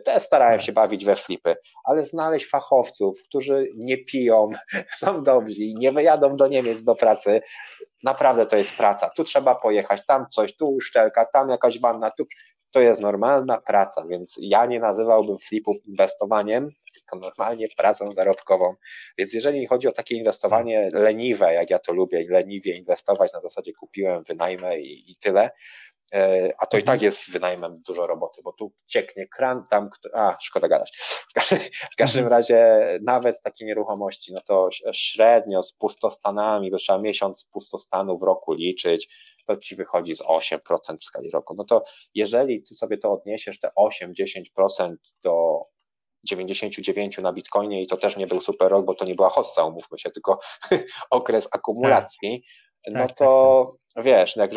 Też starałem się bawić we flipy, ale znaleźć fachowców, którzy nie piją, *laughs* są dobrzy i nie wyjadą do Niemiec do pracy, naprawdę to jest praca. Tu trzeba pojechać, tam coś, tu uszczelka, tam jakaś wanna, tu to jest normalna praca, więc ja nie nazywałbym flipów inwestowaniem, tylko normalnie pracą zarobkową. Więc jeżeli chodzi o takie inwestowanie leniwe, jak ja to lubię, leniwie inwestować na zasadzie kupiłem, wynajmę i, i tyle, a to i tak mhm. jest wynajmem dużo roboty, bo tu cieknie kran, tam, a szkoda gadać. *laughs* W każdym mhm. razie nawet takie nieruchomości, no to średnio z pustostanami, bo trzeba miesiąc pustostanu w roku liczyć, to ci wychodzi z 8% w skali roku. No to jeżeli ty sobie to odniesiesz, te 8-10% do 99 na Bitcoinie i to też nie był super rok, bo to nie była hossa, umówmy się, tylko *laughs* okres akumulacji, tak. no tak, to tak, tak. Wiesz, no jak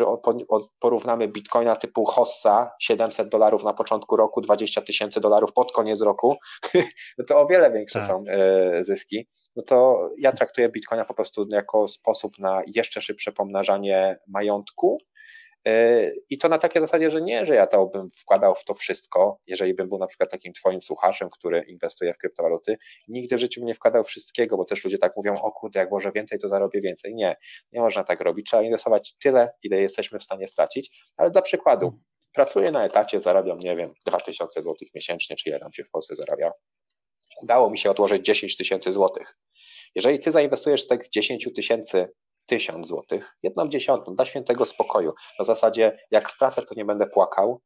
porównamy Bitcoina typu hossa, 700 dolarów na początku roku, 20 tysięcy dolarów pod koniec roku, *laughs* no to o wiele większe tak. są e, zyski no to ja traktuję Bitcoina po prostu jako sposób na jeszcze szybsze pomnażanie majątku. Y, I to na takiej zasadzie, że nie, że ja to bym wkładał w to wszystko, jeżeli bym był na przykład takim twoim słuchaczem, który inwestuje w kryptowaluty, nigdy w życiu bym nie wkładał wszystkiego, bo też ludzie tak mówią, o kurde, jak może więcej, to zarobię więcej. Nie, nie można tak robić. Trzeba inwestować tyle, ile jesteśmy w stanie stracić, ale dla przykładu, pracuję na etacie, zarabiam, nie wiem, 2000 zł miesięcznie, czy ile tam się w Polsce zarabia udało mi się odłożyć 10 tysięcy złotych. Jeżeli ty zainwestujesz z tych 10 tysięcy 1000 złotych, jedną dziesiątą, dla świętego spokoju, na zasadzie jak stracę, to nie będę płakał,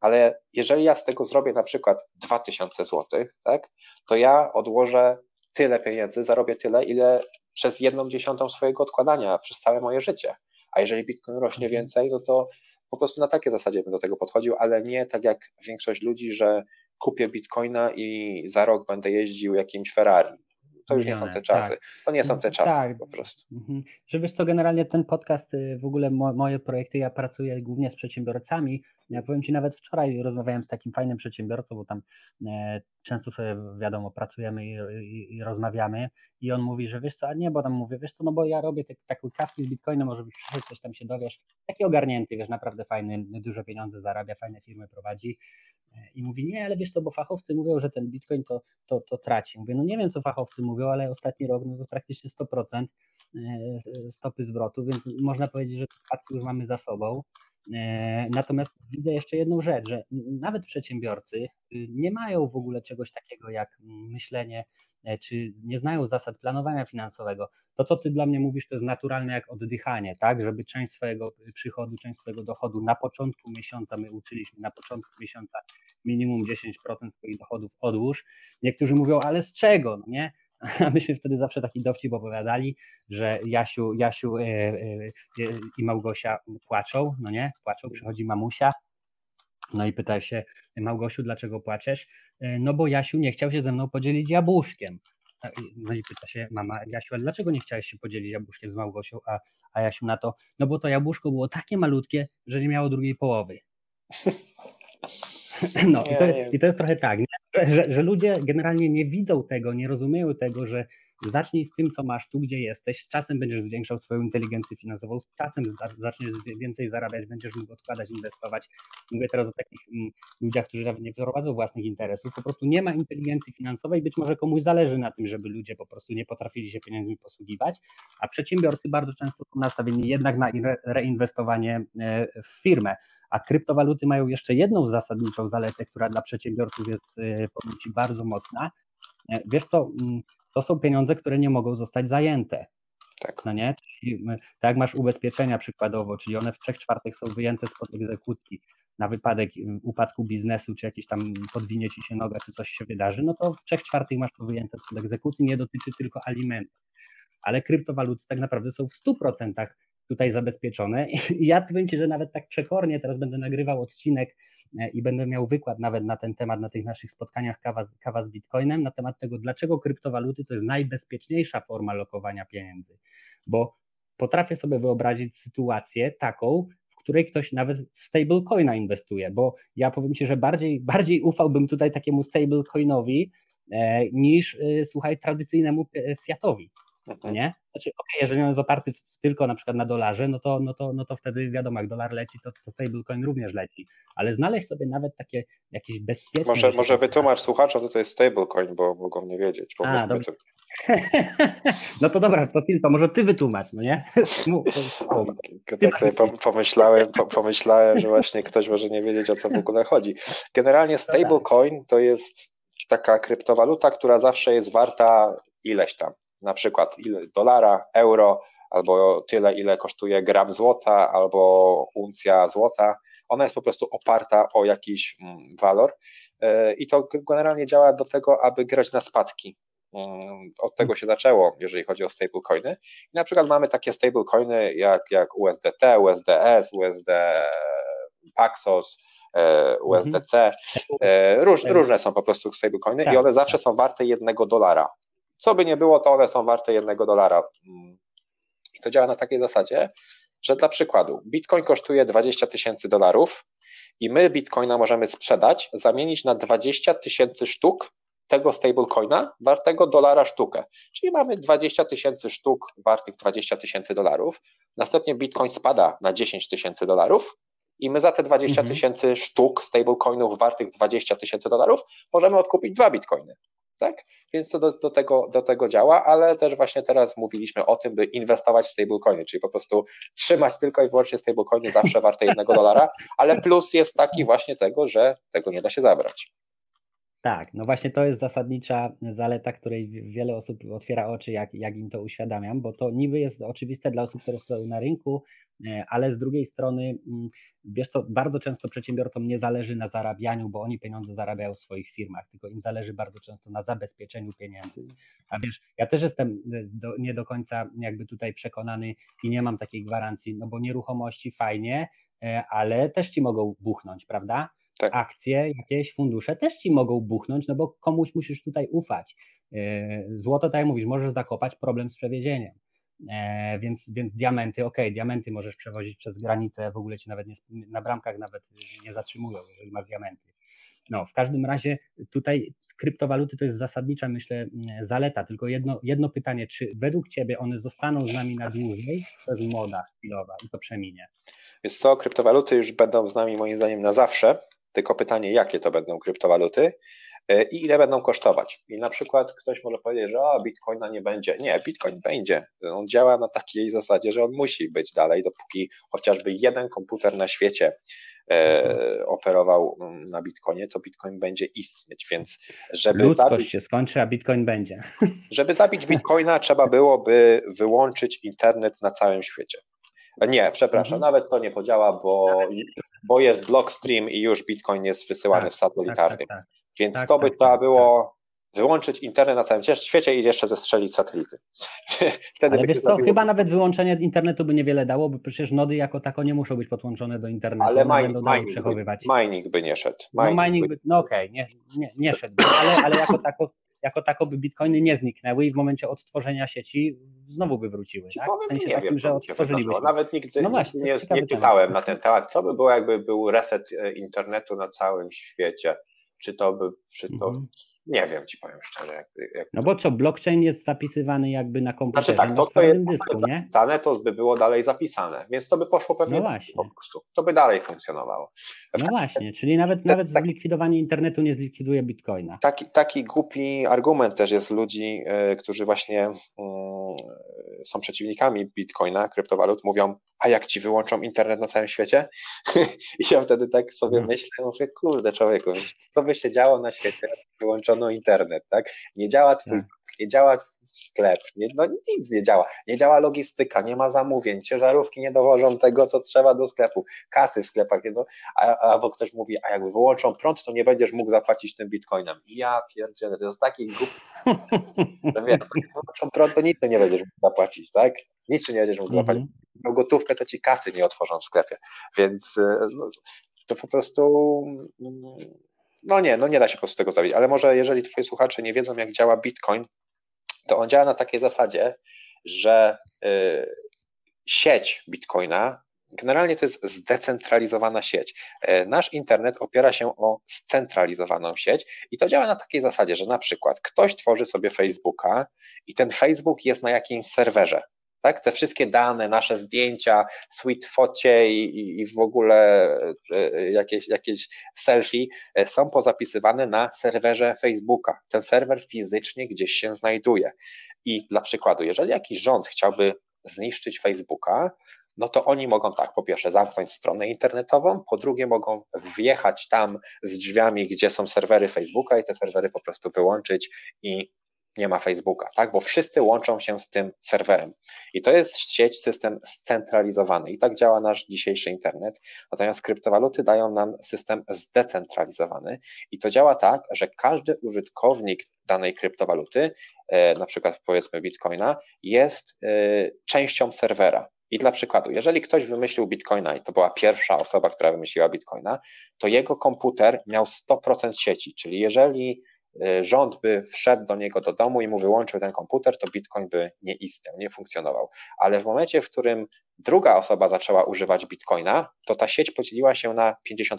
ale jeżeli ja z tego zrobię na przykład 2000 złotych, tak, to ja odłożę tyle pieniędzy, zarobię tyle, ile przez jedną dziesiątą swojego odkładania przez całe moje życie. A jeżeli Bitcoin rośnie mhm. więcej, no to po prostu na takiej zasadzie bym do tego podchodził, ale nie tak jak większość ludzi, że kupię bitcoina i za rok będę jeździł jakimś Ferrari. To już nie są te czasy. Tak. To nie są te czasy tak. po prostu. Mhm. Że wiesz co, generalnie ten podcast, y, w ogóle moje projekty, ja pracuję głównie z przedsiębiorcami. Ja powiem Ci, nawet wczoraj rozmawiałem z takim fajnym przedsiębiorcą, bo tam e, często sobie, wiadomo, pracujemy i, i, i, rozmawiamy i on mówi, że wiesz co, a nie, bo tam mówię, wiesz co, no bo ja robię te, taką kawki z Bitcoinem, może byś przyszedł, coś tam się dowiesz. Taki ogarnięty, wiesz, naprawdę fajny, dużo pieniędzy zarabia, fajne firmy prowadzi i mówi, nie, ale wiesz co, bo fachowcy mówią, że ten bitcoin to, to, to traci. Mówię, no nie wiem, co fachowcy mówią, ale ostatni rok no to praktycznie 100% e, stopy zwrotu, więc można powiedzieć, że spadki już mamy za sobą. E, natomiast widzę jeszcze jedną rzecz, że nawet przedsiębiorcy y, nie mają w ogóle czegoś takiego jak myślenie, e, czy nie znają zasad planowania finansowego. To, co ty dla mnie mówisz, to jest naturalne jak oddychanie, tak? Żeby część swojego przychodu, część swojego dochodu na początku miesiąca, my uczyliśmy na początku miesiąca minimum 10% swoich dochodów odłóż. Niektórzy mówią, ale z czego, no nie? *laughs* A myśmy wtedy zawsze taki dowcip opowiadali, że Jasiu, Jasiu e, e, e, i Małgosia płaczą, no nie? Płaczą, przychodzi mamusia, no i pyta się, Małgosiu, dlaczego płaczesz? No bo Jasiu nie chciał się ze mną podzielić jabłuszkiem. No i pyta się mama, Jasiu, a dlaczego nie chciałeś się podzielić jabłuszkiem z Małgosią? A, a Jasiu na to, no bo to jabłuszko było takie malutkie, że nie miało drugiej połowy. *laughs* No i to, i to jest trochę tak, że, że ludzie generalnie nie widzą tego, nie rozumieją tego, że zacznij z tym, co masz tu, gdzie jesteś. Z czasem będziesz zwiększał swoją inteligencję finansową, z czasem zaczniesz więcej zarabiać, będziesz mógł odkładać, inwestować. Mówię teraz o takich mm, ludziach, którzy nawet nie prowadzą własnych interesów. Po prostu nie ma inteligencji finansowej. Być może komuś zależy na tym, żeby ludzie po prostu nie potrafili się pieniędzmi posługiwać, a przedsiębiorcy bardzo często są nastawieni jednak na reinwestowanie e, w firmę. A kryptowaluty mają jeszcze jedną zasadniczą zaletę, która dla przedsiębiorców jest e, bardzo mocna. E, wiesz co, mm, to są pieniądze, które nie mogą zostać zajęte. Tak. No nie? Czyli, tak jak masz ubezpieczenia przykładowo, czyli one w trzech czwartych są wyjęte spod egzekucji na wypadek upadku biznesu, czy jakieś tam podwinie ci się noga, czy coś się wydarzy, no to w trzech czwartych masz to wyjęte spod egzekucji, nie dotyczy tylko alimentów. Ale kryptowaluty tak naprawdę są w 100% tutaj zabezpieczone. *laughs* I ja powiem Ci, że nawet tak przekornie teraz będę nagrywał odcinek i będę miał wykład nawet na ten temat na tych naszych spotkaniach kawa z, kawa z Bitcoinem, na temat tego, dlaczego kryptowaluty to jest najbezpieczniejsza forma lokowania pieniędzy. Bo potrafię sobie wyobrazić sytuację taką, w której ktoś nawet w stablecoina inwestuje, bo ja powiem Ci, że bardziej, bardziej ufałbym tutaj takiemu stablecoinowi e, niż, e, słuchaj, tradycyjnemu fiatowi. Mhm. Nie? Znaczy, okay, jeżeli on jest oparty tylko na przykład na dolarze, no to, no to, no to wtedy wiadomo, jak dolar leci, to, to stablecoin również leci. Ale znaleźć sobie nawet takie jakieś bezpieczne... Może, może wytłumacz słuchaczom, co to jest stablecoin, bo mogą nie wiedzieć. Bo A, dobrze. *laughs* no to dobra, to, to może ty wytłumacz, no nie? *laughs* tak sobie pomyślałem, pomyślałem, że właśnie ktoś może nie wiedzieć, o co w ogóle chodzi. Generalnie tak. stablecoin to jest taka kryptowaluta, która zawsze jest warta ileś tam na przykład ile dolara, euro, albo tyle, ile kosztuje gram złota, albo uncja złota. Ona jest po prostu oparta o jakiś mm, walor e, i to generalnie działa do tego, aby grać na spadki. Mm, od tego się zaczęło, jeżeli chodzi o stablecoiny. I na przykład mamy takie stablecoiny jak, jak USDT, USDS, USD Paxos, e, USDC. E, róż, różne są po prostu stablecoiny i tak, one zawsze tak. są warte jednego dolara co by nie było, to one są warte jednego dolara. I to działa na takiej zasadzie, że dla przykładu Bitcoin kosztuje 20 tysięcy dolarów i my Bitcoina możemy sprzedać, zamienić na 20 tysięcy sztuk tego stablecoina wartego dolara sztukę. Czyli mamy 20 tysięcy sztuk wartych 20 tysięcy dolarów. Następnie Bitcoin spada na 10 tysięcy dolarów i my za te 20 mhm. tysięcy mhm. sztuk stablecoinów wartych 20 tysięcy dolarów możemy odkupić dwa bitcoiny tak? Więc to do, do, tego, do tego działa, ale też właśnie teraz mówiliśmy o tym, by inwestować w stablecoiny, czyli po prostu trzymać tylko i wyłącznie stablecoiny zawsze warte jednego dolara, *laughs* ale plus jest taki właśnie tego, że tego nie da się zabrać. Tak, no właśnie to jest zasadnicza zaleta, której wiele osób otwiera oczy, jak, jak im to uświadamiam, bo to niby jest oczywiste dla osób, które są na rynku, e, ale z drugiej strony, mm, wiesz co, bardzo często przedsiębiorcom nie zależy na zarabianiu, bo oni pieniądze zarabiają w swoich firmach, tylko im zależy bardzo często na zabezpieczeniu pieniędzy. A wiesz, ja też jestem e, do, nie do końca jakby tutaj przekonany i nie mam takiej gwarancji, no bo nieruchomości fajnie, e, ale też ci mogą buchnąć, prawda? Tak. akcje, jakieś fundusze też ci mogą buchnąć, no bo komuś musisz tutaj ufać. E, złoto, tak jak mówisz, możesz zakopać problem z przewiezieniem. E, więc, więc diamenty, ok, diamenty możesz przewozić przez granicę, w ogóle ci nawet nie, na bramkach nawet nie zatrzymują, jeżeli masz diamenty. No, w każdym razie tutaj kryptowaluty to jest zasadnicza, myślę, zaleta. Tylko jedno, jedno pytanie, czy według Ciebie one zostaną z nami na dłużej? To jest moda chwilowa i to przeminie. Więc co, kryptowaluty już będą z nami moim zdaniem na zawsze, tylko pytanie, jakie to będą kryptowaluty e, i ile będą kosztować. I na przykład ktoś może powiedzieć, że o, Bitcoina nie będzie. Nie, Bitcoin będzie. On działa na takiej zasadzie, że on musi być dalej, dopóki chociażby jeden komputer na świecie e, operował mm, na Bitcoinie, to Bitcoin będzie istnieć, więc żeby Ludzkość zabić, się skończy, a Bitcoin będzie. *laughs* Żeby zabić Bitcoina trzeba byłoby wyłączyć internet na całym świecie. Nie, przepraszam, mhm. nawet to nie podziała, bo, bo jest blockstream i już Bitcoin jest wysyłany tak, w satelitarny. Tak, tak, tak. Więc tak, to by tak, trzeba tak, było wyłączyć internet na całym świecie i jeszcze zestrzelić satelity. *laughs* Wtedy Ale wiesz co, chyba nawet wyłączenie internetu by niewiele dało, bo przecież nody jako tako nie muszą być podłączone do internetu. Ale mine, będą mining, przechowywać. By, mining by nie szedł. Mining no mining by, no okej, okay, nie, nie, nie szedł, ale, ale jako tako jako tako by bitcoiny nie zniknęły i w momencie odtworzenia sieci znowu by wróciły, tak? W sensie nie takim, wiem, że odtworzylibyśmy. Nawet nigdy no właśnie, nie, nie czytałem na ten temat. Co by było, jakby był reset e, internetu na całym świecie? Czy to by, czy to, mhm. Nie wiem, ci powiem szczerze. Jak, jak no bo co, blockchain jest zapisywany jakby na komputerze, znaczy tak, to, to jest dysku, nie? Zapisane, to by było dalej zapisane, więc to by poszło pewnie no właśnie. po prostu. To by dalej funkcjonowało. No właśnie, czyli nawet, nawet tak, zlikwidowanie internetu nie zlikwiduje bitcoina. Taki, taki głupi argument też jest ludzi, yy, którzy właśnie yy, są przeciwnikami bitcoina, kryptowalut, mówią, a jak ci wyłączą internet na całym świecie? *laughs* I ja wtedy tak sobie no. myślę, mówię, kurde człowieku, co by się działo na świecie, wyłączono internet, tak? Nie działa twój, tak. nie działa sklep, nie, no nic nie działa, nie działa logistyka, nie ma zamówień, ciężarówki nie dowożą tego, co trzeba do sklepu, kasy w sklepach, nie, no, a, albo ktoś mówi, a jakby wyłączą prąd, to nie będziesz mógł zapłacić tym bitcoinem. Ja pierdzielę, to jest taki głupi, *laughs* że wiesz, jak wyłączą prąd, to nic nie będziesz mógł zapłacić, tak? Nic nie będziesz mógł zapłacić. No gotówkę to ci kasy nie otworzą w sklepie, więc e, no, to po prostu mm, no nie, no nie da się po prostu tego zrobić, ale może jeżeli twoi słuchacze nie wiedzą, jak działa Bitcoin, to on działa na takiej zasadzie, że y, sieć Bitcoina generalnie to jest zdecentralizowana sieć. Y, nasz internet opiera się o scentralizowaną sieć i to działa na takiej zasadzie, że na przykład ktoś tworzy sobie Facebooka i ten Facebook jest na jakimś serwerze tak? Te wszystkie dane, nasze zdjęcia, sweet focie i, i w ogóle e, e, jakieś, jakieś selfie e, są pozapisywane na serwerze Facebooka. Ten serwer fizycznie gdzieś się znajduje. I dla przykładu, jeżeli jakiś rząd chciałby zniszczyć Facebooka, no to oni mogą tak, po pierwsze zamknąć stronę internetową, po drugie mogą wjechać tam z drzwiami, gdzie są serwery Facebooka i te serwery po prostu wyłączyć i nie ma Facebooka, tak? Bo wszyscy łączą się z tym serwerem. I to jest sieć, system scentralizowany. I tak działa nasz dzisiejszy internet. Natomiast kryptowaluty dają nam system zdecentralizowany. I to działa tak, że każdy użytkownik danej kryptowaluty, e, na przykład powiedzmy Bitcoina, jest e, częścią serwera. I dla przykładu, jeżeli ktoś wymyślił Bitcoina i to była pierwsza osoba, która wymyśliła Bitcoina, to jego komputer miał 100% sieci, czyli jeżeli rząd by wszedł do niego do domu i mu wyłączył ten komputer, to Bitcoin by nie istniał, nie funkcjonował. Ale w momencie, w którym druga osoba zaczęła używać Bitcoina, to ta sieć podzieliła się na 50%.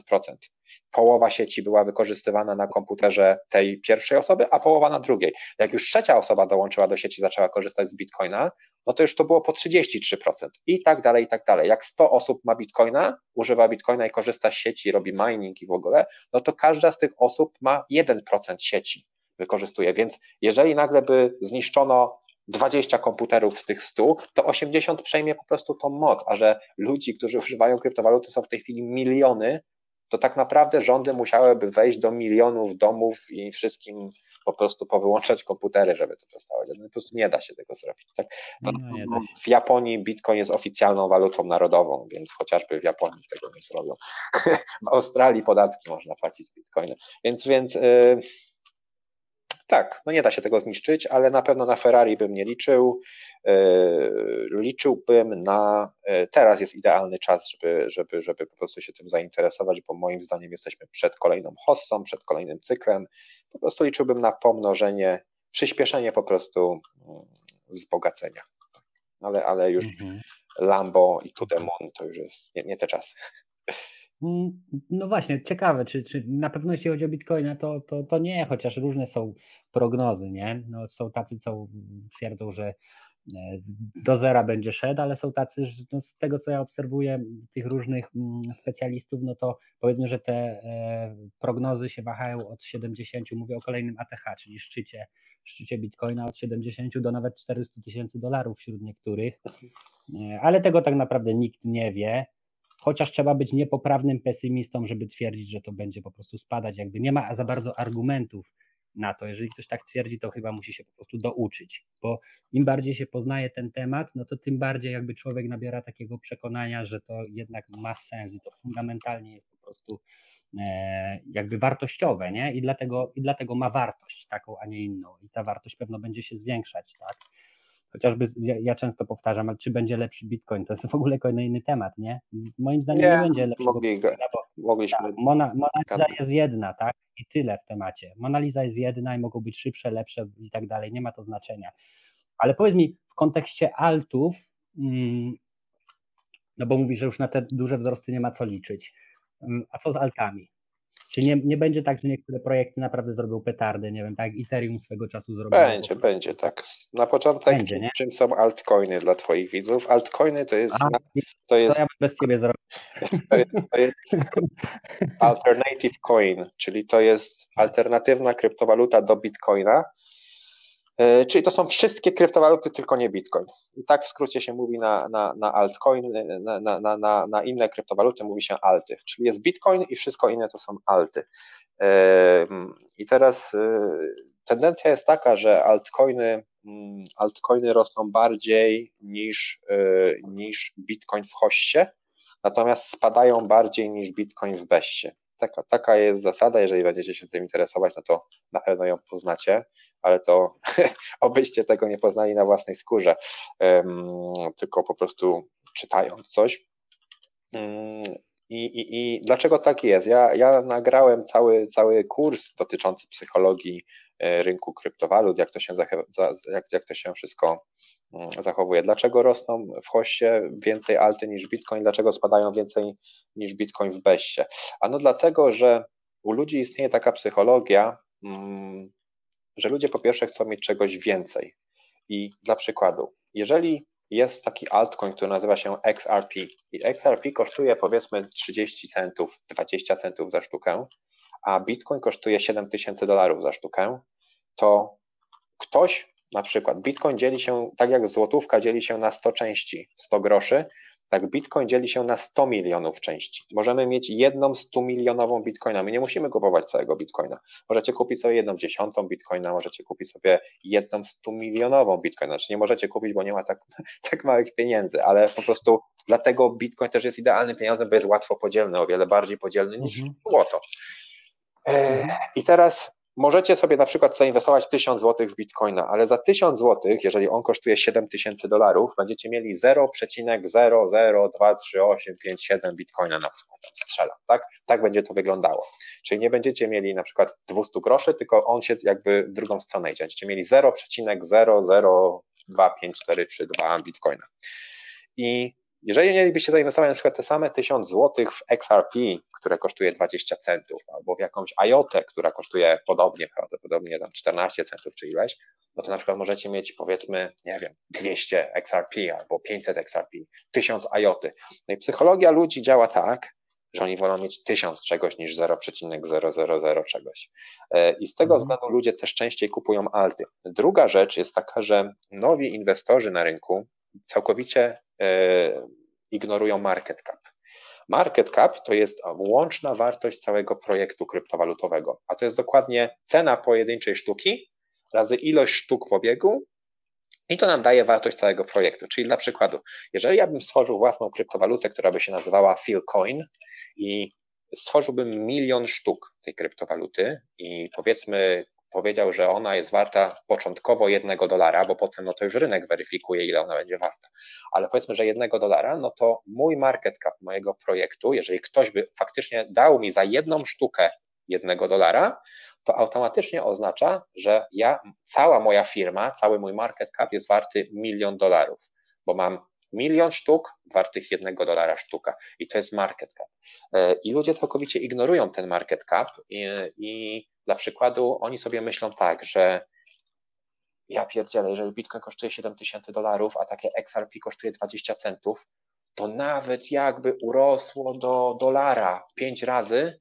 Połowa sieci była wykorzystywana na komputerze tej pierwszej osoby, a połowa na drugiej. Jak już trzecia osoba dołączyła do sieci, zaczęła korzystać z Bitcoina, no to już to było po 33% i tak dalej, i tak dalej. Jak 100 osób ma Bitcoina, używa Bitcoina i korzysta z sieci, robi mining i w ogóle, no to każda z tych osób ma 1% sieci wykorzystuje. Więc jeżeli nagle by zniszczono 20 komputerów z tych 100, to 80 przejmie po prostu tą moc, a że ludzi, którzy używają kryptowaluty są w tej chwili miliony, to tak naprawdę rządy musiałyby wejść do milionów domów i wszystkim po prostu powyłączać komputery, żeby to działać. No, po prostu nie da się tego zrobić. Tak? No, no w Japonii Bitcoin jest oficjalną walutą narodową, więc chociażby w Japonii tego nie zrobią. *laughs* w Australii podatki można płacić Bitcoinem. Więc, więc yy, tak, no nie da się tego zniszczyć, ale na pewno na Ferrari bym nie liczył. E, liczyłbym na. E, teraz jest idealny czas, żeby, żeby, żeby po prostu się tym zainteresować, bo moim zdaniem jesteśmy przed kolejną hossą, przed kolejnym cyklem. Po prostu liczyłbym na pomnożenie, przyspieszenie po prostu mm, wzbogacenia. Ale, ale już mhm. Lambo i the Moon to już jest nie, nie te czasy. No właśnie, ciekawe, czy, czy na pewno jeśli chodzi o Bitcoina, to, to, to nie, chociaż różne są prognozy, nie? No, są tacy, co twierdzą, że e, do zera będzie szedł, ale są tacy, że no z tego co ja obserwuję tych różnych mm, specjalistów, no to powiedzmy, że te e, prognozy się wahają od 70, mówię o kolejnym ATH, czyli szczycie, szczycie Bitcoina od 70 do nawet 400 tysięcy dolarów wśród niektórych, e, ale tego tak naprawdę nikt nie wie chociaż trzeba być niepoprawnym pesymistą, żeby twierdzić, że to będzie po prostu spadać. Jakby nie ma za bardzo argumentów na to. Jeżeli ktoś tak twierdzi, to chyba musi się po prostu douczyć, bo im bardziej się poznaje ten temat, no to tym bardziej jakby człowiek nabiera takiego przekonania, że to jednak ma sens i to fundamentalnie jest po prostu e, jakby wartościowe, nie? I dlatego, I dlatego ma wartość taką, a nie inną. I ta wartość pewno będzie się zwiększać, tak? Chociażby ja, ja, często powtarzam, ale czy będzie lepszy Bitcoin? To jest w ogóle kolejny temat, nie? Moim zdaniem nie, nie będzie lepszego Bitcoina, bo mogliśmy... Tak, Mona, Mona Lisa jest jedna, tak? I tyle w temacie. Mona Lisa jest jedna i mogą być szybsze, lepsze i tak dalej, nie ma to znaczenia. Ale powiedz mi, w kontekście altów, mm, no bo mówisz, że już na te duże wzrosty nie ma co liczyć. Mm, a co z altami? Czy nie, nie będzie tak, że niektóre projekty naprawdę zrobią petardy, nie wiem, tak Ethereum swego czasu zrobiło? Będzie, będzie, tak. Na początek, będzie, czym, czym są altcoiny dla Twoich widzów? Altcoiny to jest... A, to jest to ja bez Ciebie zrobię. *laughs* To jest, to jest alternative coin, czyli to jest alternatywna kryptowaluta do Bitcoina, czyli to są wszystkie kryptowaluty, tylko nie Bitcoin. I tak w skrócie się mówi na, na, na altcoin, na, na, na, na inne kryptowaluty mówi się alty. Czyli jest Bitcoin i wszystko inne to są alty. E, I teraz e, tendencja jest taka, że altcoiny, mm, altcoiny rosną bardziej niż, niż Bitcoin w hoście, natomiast spadają bardziej niż Bitcoin w beście. Taka, taka jest zasada, jeżeli będziecie się tym interesować, no to na pewno ją poznacie, ale to *laughs* obyście tego nie poznali na własnej skórze, tylko po prostu czytając coś. Mm, I, i, I dlaczego tak jest? Ja, ja nagrałem cały, cały kurs dotyczący psychologii e, rynku kryptowalut, jak to się, jak, jak to się wszystko zachowuje. Dlaczego rosną w hoście więcej alty niż bitcoin? Dlaczego spadają więcej niż bitcoin w beście? Ano dlatego, że u ludzi istnieje taka psychologia, mm, że ludzie po pierwsze chcą mieć czegoś więcej. I dla przykładu, jeżeli jest taki altcoin, który nazywa się XRP i XRP kosztuje powiedzmy 30 centów, 20 centów za sztukę, a Bitcoin kosztuje 7000 dolarów za sztukę, to ktoś, na przykład Bitcoin dzieli się, tak jak złotówka dzieli się na 100 części, 100 groszy, tak, Bitcoin dzieli się na 100 milionów części. Możemy mieć jedną 100 milionową Bitcoina. My nie musimy kupować całego Bitcoina. Możecie kupić sobie jedną dziesiątą Bitcoina, możecie kupić sobie jedną 100 milionową Bitcoina. Znaczy nie możecie kupić, bo nie ma tak, *laughs* tak małych pieniędzy, ale po prostu dlatego Bitcoin też jest idealnym pieniądzem, bo jest łatwo podzielny, o wiele bardziej podzielny niż mhm. złoto. E, I teraz Możecie sobie na przykład zainwestować 1000 zł w bitcoina, ale za 1000 zł, jeżeli on kosztuje 7000 dolarów, będziecie mieli 0,0023857 bitcoina na przykład, tam strzelam, tak? Tak będzie to wyglądało. Czyli nie będziecie mieli na przykład 200 groszy, tylko on się jakby w drugą stronę idzie. Będziecie mieli 0,0025432 bitcoina. I jeżeli mielibyście zainwestować na przykład te same 1000 zł w XRP, które kosztuje 20 centów, albo w jakąś IOTę, która kosztuje podobnie, prawdopodobnie tam 14 centów czy ileś, no to na przykład możecie mieć powiedzmy, nie wiem, 200 XRP albo 500 XRP, 1000 IOTy. No i psychologia ludzi działa tak, że oni wolą mieć 1000 czegoś niż 0,000 czegoś. E, I z tego mhm. względu ludzie też częściej kupują alty. Druga rzecz jest taka, że nowi inwestorzy na rynku całkowicie ignorują market cap. Market cap to jest łączna wartość całego projektu kryptowalutowego, a to jest dokładnie cena pojedynczej sztuki razy ilość sztuk w obiegu i to nam daje wartość całego projektu. Czyli dla przykładu, jeżeli ja bym stworzył własną kryptowalutę, która by się nazywała Philcoin i stworzyłbym milion sztuk tej kryptowaluty i powiedzmy powiedział, że ona jest warta początkowo jednego dolara, bo potem no to już rynek weryfikuje, ile ona będzie warta. Ale powiedzmy, że jednego dolara, no to mój market cap mojego projektu, jeżeli ktoś by faktycznie dał mi za jedną sztukę jednego dolara, to automatycznie oznacza, że ja, cała moja firma, cały mój market cap jest warty milion dolarów, bo mam milion sztuk wartych jednego dolara sztuka i to jest market cap. E, I ludzie całkowicie ignorują ten market cap i, i dla przykładu oni sobie myślą tak, że ja pierdzielę, jeżeli Bitcoin kosztuje 7 tysięcy dolarów, a takie XRP kosztuje 20 centów, to nawet jakby urosło do dolara 5 razy,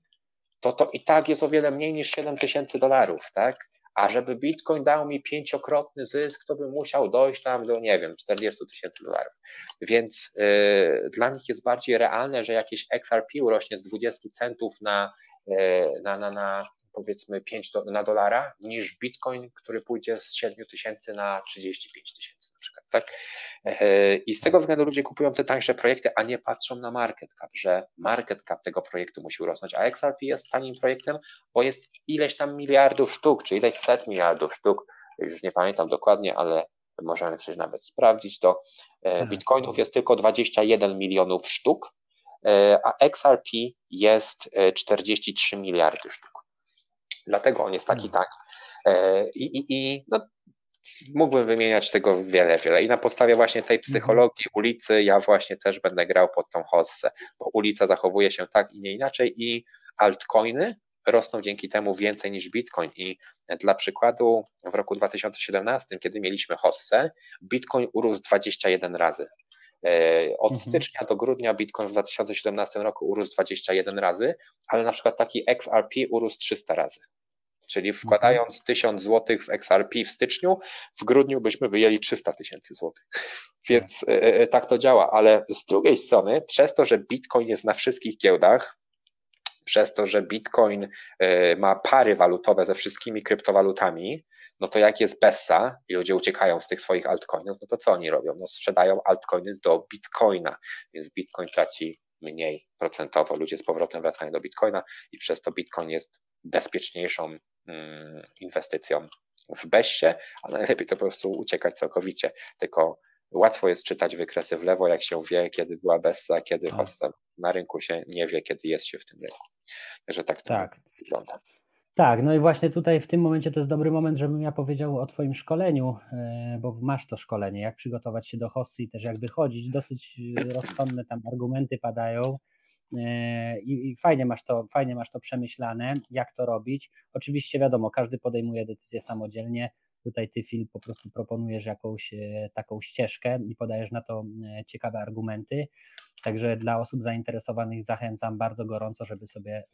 to to i tak jest o wiele mniej niż 7 tysięcy dolarów, tak? A żeby Bitcoin dał mi pięciokrotny zysk, to bym musiał dojść tam do, nie wiem, 40 tysięcy dolarów. Więc y, dla nich jest bardziej realne, że jakieś XRP urośnie z 20 centów na, y, na, na, na powiedzmy 5 do, na dolara, niż Bitcoin, który pójdzie z 7 tysięcy na 35 tysięcy na przykład. Tak? E, I z tego względu ludzie kupują te tańsze projekty, a nie patrzą na market cap, że market cap tego projektu musi urosnąć, a XRP jest tanim projektem, bo jest ileś tam miliardów sztuk, czy ileś set miliardów sztuk, już nie pamiętam dokładnie, ale możemy przecież nawet sprawdzić to. E, mhm. Bitcoinów jest tylko 21 milionów sztuk, a XRP jest 43 miliardy sztuk. Dlatego on jest taki tak. I, i, i no, mógłbym wymieniać tego wiele, wiele. I na podstawie właśnie tej psychologii ulicy ja właśnie też będę grał pod tą hossę, bo ulica zachowuje się tak i nie inaczej i altcoiny rosną dzięki temu więcej niż Bitcoin. I dla przykładu w roku 2017, kiedy mieliśmy hossę, Bitcoin urósł 21 razy. E, od mhm. stycznia do grudnia Bitcoin w 2017 roku urósł 21 razy, ale na przykład taki XRP urósł 300 razy. Czyli mhm. wkładając 1000 zł w XRP w styczniu, w grudniu byśmy wyjęli 300 tysięcy złotych. Więc tak. E, e, tak to działa, ale z drugiej strony, przez to, że Bitcoin jest na wszystkich giełdach, przez to, że Bitcoin ma pary walutowe ze wszystkimi kryptowalutami, no to jak jest Bessa i ludzie uciekają z tych swoich altcoinów, no to co oni robią? No sprzedają altcoiny do Bitcoina, więc Bitcoin traci mniej procentowo, ludzie z powrotem wracają do Bitcoina i przez to Bitcoin jest bezpieczniejszą mm, inwestycją w Bessie, a najlepiej to po prostu uciekać całkowicie, tylko łatwo jest czytać wykresy w lewo, jak się wie, kiedy była Bessa, kiedy tak. na rynku się nie wie, kiedy jest się w tym rynku. Także tak to tak. wygląda. Tak, no i właśnie tutaj w tym momencie to jest dobry moment, żebym ja powiedział o Twoim szkoleniu, e, bo masz to szkolenie, jak przygotować się do hossy i też jak wychodzić. Dosyć rozsądne tam argumenty padają i, i fajnie, masz to, fajnie masz to przemyślane, jak to robić. Oczywiście wiadomo, każdy podejmuje decyzję samodzielnie. Tutaj ty, Filip, po prostu proponujesz jakąś e, taką ścieżkę i podajesz na to ciekawe argumenty. Także dla osób zainteresowanych zachęcam bardzo gorąco, żeby sobie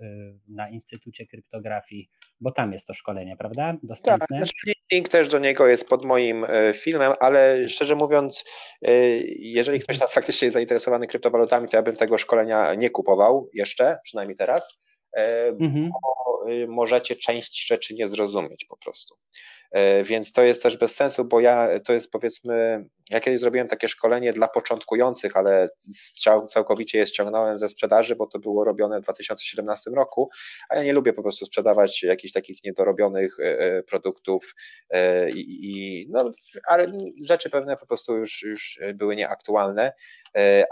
na Instytucie Kryptografii, bo tam jest to szkolenie, prawda? Dostępne. Tak, znaczy link też do niego jest pod moim y, filmem, ale szczerze mówiąc, y, jeżeli ktoś tam faktycznie jest zainteresowany kryptowalutami, to ja bym tego szkolenia nie kupował jeszcze, przynajmniej teraz, mhm. bo możecie część rzeczy nie zrozumieć po prostu. E, więc to jest też bez sensu, bo ja to jest powiedzmy, ja kiedyś zrobiłem takie szkolenie dla początkujących, ale całkowicie je ściągnąłem ze sprzedaży, bo to było robione w 2017 roku, a ja nie lubię po prostu sprzedawać jakichś takich niedorobionych e, e, produktów i, no, ale rzeczy pewne po prostu już, już były nieaktualne,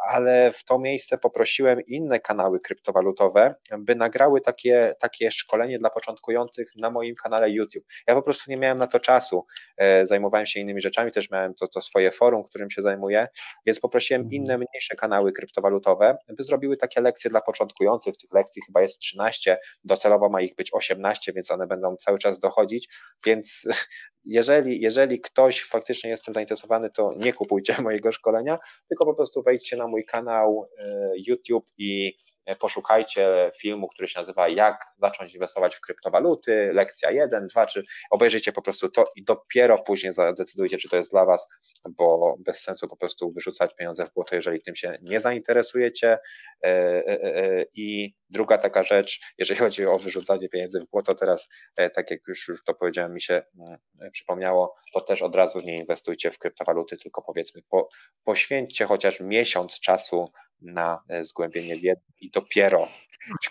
ale w to miejsce poprosiłem inne kanały kryptowalutowe, by nagrały takie, takie szkolenie dla początkujących na moim kanale YouTube. Ja po prostu nie miałem na to czasu. E, zajmowałem się innymi rzeczami, też miałem to, to swoje forum, którym się zajmuję, więc poprosiłem mhm. inne, mniejsze kanały kryptowalutowe, by zrobiły takie lekcje dla początkujących. Tych lekcji chyba jest 13, docelowo ma ich być 18, więc one będą cały czas dochodzić, więc *laughs* jeżeli, jeżeli ktoś faktycznie jest tym zainteresowany, to nie kupujcie *laughs* mojego szkolenia, tylko po prostu wejdźcie na mój kanał e, YouTube i poszukajcie filmu, który się nazywa Jak zacząć inwestować w kryptowaluty, lekcja 1, 2, czy obejrzyjcie po prostu to i dopiero później zadecydujcie, czy to jest dla Was, bo bez sensu po prostu wyrzucać pieniądze w błoto, jeżeli tym się nie zainteresujecie. E, e, I druga taka rzecz, jeżeli chodzi o wyrzucanie pieniędzy w błoto, teraz, tak jak już, już to powiedziałem, mi się mm, przypomniało, to też od razu nie inwestujcie w kryptowaluty, tylko powiedzmy, po, poświęćcie chociaż miesiąc czasu na e, zgłębienie wiedzy i dopiero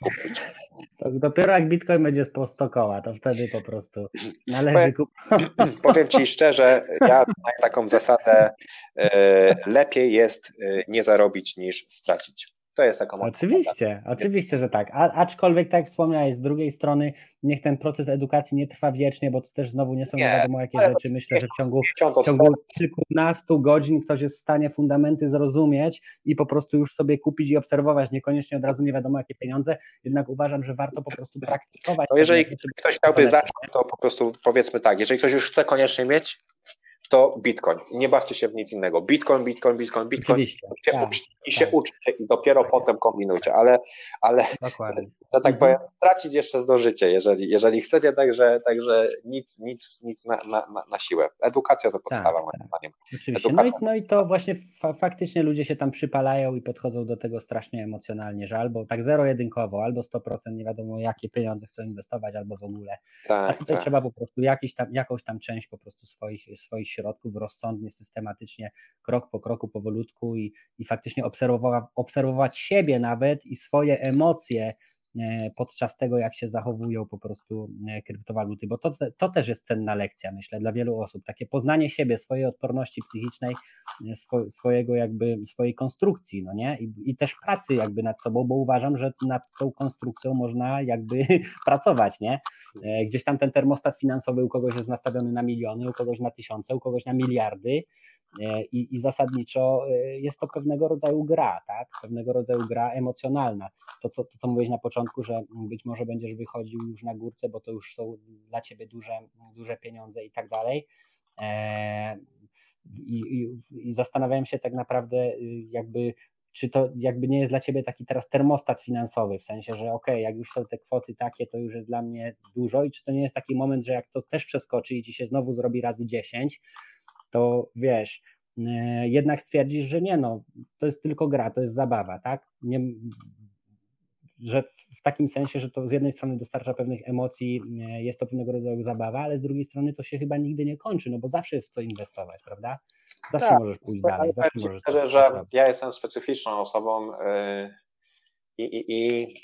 kupić. To dopiero jak Bitcoin będzie 100 koła, to wtedy po prostu należy kupić. *laughs* Powiem Ci szczerze, ja mam taką zasadę, e, lepiej jest e, nie zarobić niż stracić. To jest taką Oczywiście, oczywiście, że tak. A, aczkolwiek, tak jak wspomniałeś, z drugiej strony niech ten proces edukacji nie trwa wiecznie, bo to też znowu nie są nie wiadomo jakie rzeczy. Myślę, że w ciągu, w ciągu kilkunastu godzin ktoś jest w stanie fundamenty zrozumieć i po prostu już sobie kupić i obserwować, niekoniecznie od razu nie wiadomo jakie pieniądze, jednak uważam, że warto po prostu praktykować. No jeżeli ktoś chciałby zacząć, to po prostu powiedzmy tak, jeżeli ktoś już chce koniecznie mieć, to Bitcoin. Nie bawcie się w nic innego. Bitcoin, Bitcoin, Bitcoin, Bitcoin. Oczywiście, się tak, uczcie, I się tak. uczcie i dopiero tak. potem kombinujcie, ale, ale że tak powiem, stracić jeszcze zdążycie, jeżeli, jeżeli chcecie, także, także nic, nic, nic na, na, na siłę. Edukacja to podstawa moim zdaniem. Oczywiście. No i, no i to właśnie fa faktycznie ludzie się tam przypalają i podchodzą do tego strasznie emocjonalnie, że albo tak zero-jedynkowo, albo 100%, nie wiadomo jakie pieniądze chcą inwestować, albo w ogóle. Tak, A tutaj tak. trzeba po prostu jakiś tam, jakąś tam część po prostu swoich, swoich środków rozsądnie, systematycznie, krok po kroku, powolutku i, i faktycznie obserwować, siebie nawet i swoje emocje podczas tego, jak się zachowują po prostu e, kryptowaluty, bo to, to też jest cenna lekcja, myślę, dla wielu osób. Takie poznanie siebie, swojej odporności psychicznej, swo, swojego jakby, swojej konstrukcji, no nie? I, I też pracy jakby nad sobą, bo uważam, że nad tą konstrukcją można jakby *laughs* pracować, nie? Gdzieś tam ten termostat finansowy u kogoś jest nastawiony na miliony, u kogoś na tysiące, u kogoś na miliardy, E, I, I, zasadniczo e, jest to pewnego rodzaju gra, tak? Pewnego rodzaju gra emocjonalna. To co, to, co mówiłeś na początku, że być może będziesz wychodził już na górce, bo to już są dla ciebie duże, duże pieniądze i tak dalej. E, I, i, I zastanawiałem się tak naprawdę, y, jakby czy to jakby nie jest dla ciebie taki teraz termostat finansowy, w sensie, że ok, jak już są te kwoty takie, to już jest dla mnie dużo i czy to nie jest taki moment, że jak to też przeskoczy i ci się znowu zrobi razy 10, to wiesz, e, jednak stwierdzisz, że nie, no, to jest tylko gra, to jest zabawa, tak? Nie, że w takim sensie, że to z jednej strony dostarcza pewnych emocji, e, jest to pewnego rodzaju zabawa, ale z drugiej strony to się chyba nigdy nie kończy, no bo zawsze jest w co inwestować, prawda? Zawsze tak, możesz pójść dalej. Zawsze możesz szczerze, że ja jestem specyficzną osobą yy, i, i, i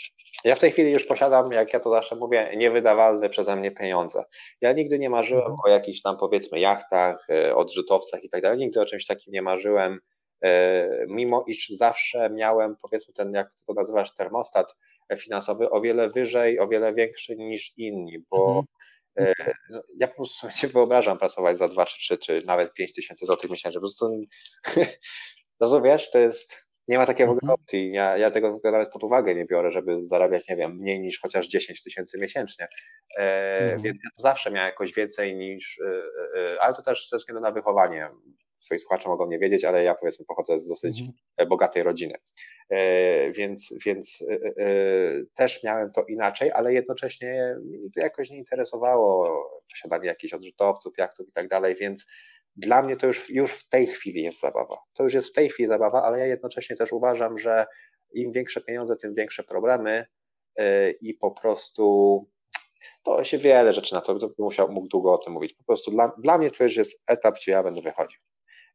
ja w tej chwili już posiadam, jak ja to zawsze mówię, niewydawalne przeze mnie pieniądze. Ja nigdy nie marzyłem mhm. o jakichś tam powiedzmy jachtach, e, odrzutowcach i tak dalej. Nigdy o czymś takim nie marzyłem, e, mimo iż zawsze miałem powiedzmy ten, jak to nazywasz, termostat finansowy o wiele wyżej, o wiele większy niż inni, bo mhm. E, no, ja po prostu sobie nie wyobrażam pracować za 2 czy 3 czy nawet 5 tysięcy złotych miesięcznie. Po prostu, *laughs* rozumiesz, to jest nie ma takiej w ogóle mhm. opcji. Ja, ja tego nawet pod uwagę nie biorę, żeby zarabiać, nie wiem, mniej niż chociaż 10 tysięcy miesięcznie. E, mhm. Więc ja zawsze miałem jakoś więcej niż, e, e, ale to też ze względu na wychowanie. Twoi słuchacze mogą nie wiedzieć, ale ja powiedzmy pochodzę z dosyć mhm. bogatej rodziny. E, więc, więc e, e, też miałem to inaczej, ale jednocześnie mnie to jakoś nie interesowało posiadanie jakichś odrzutowców, jachtów i tak dalej, więc dla mnie to już, już w tej chwili jest zabawa. To już jest w tej chwili zabawa, ale ja jednocześnie też uważam, że im większe pieniądze, tym większe problemy y, i po prostu to się wiele rzeczy na to, to musiał, mógł długo o tym mówić. Po prostu dla, dla mnie to już jest etap, gdzie ja będę wychodził.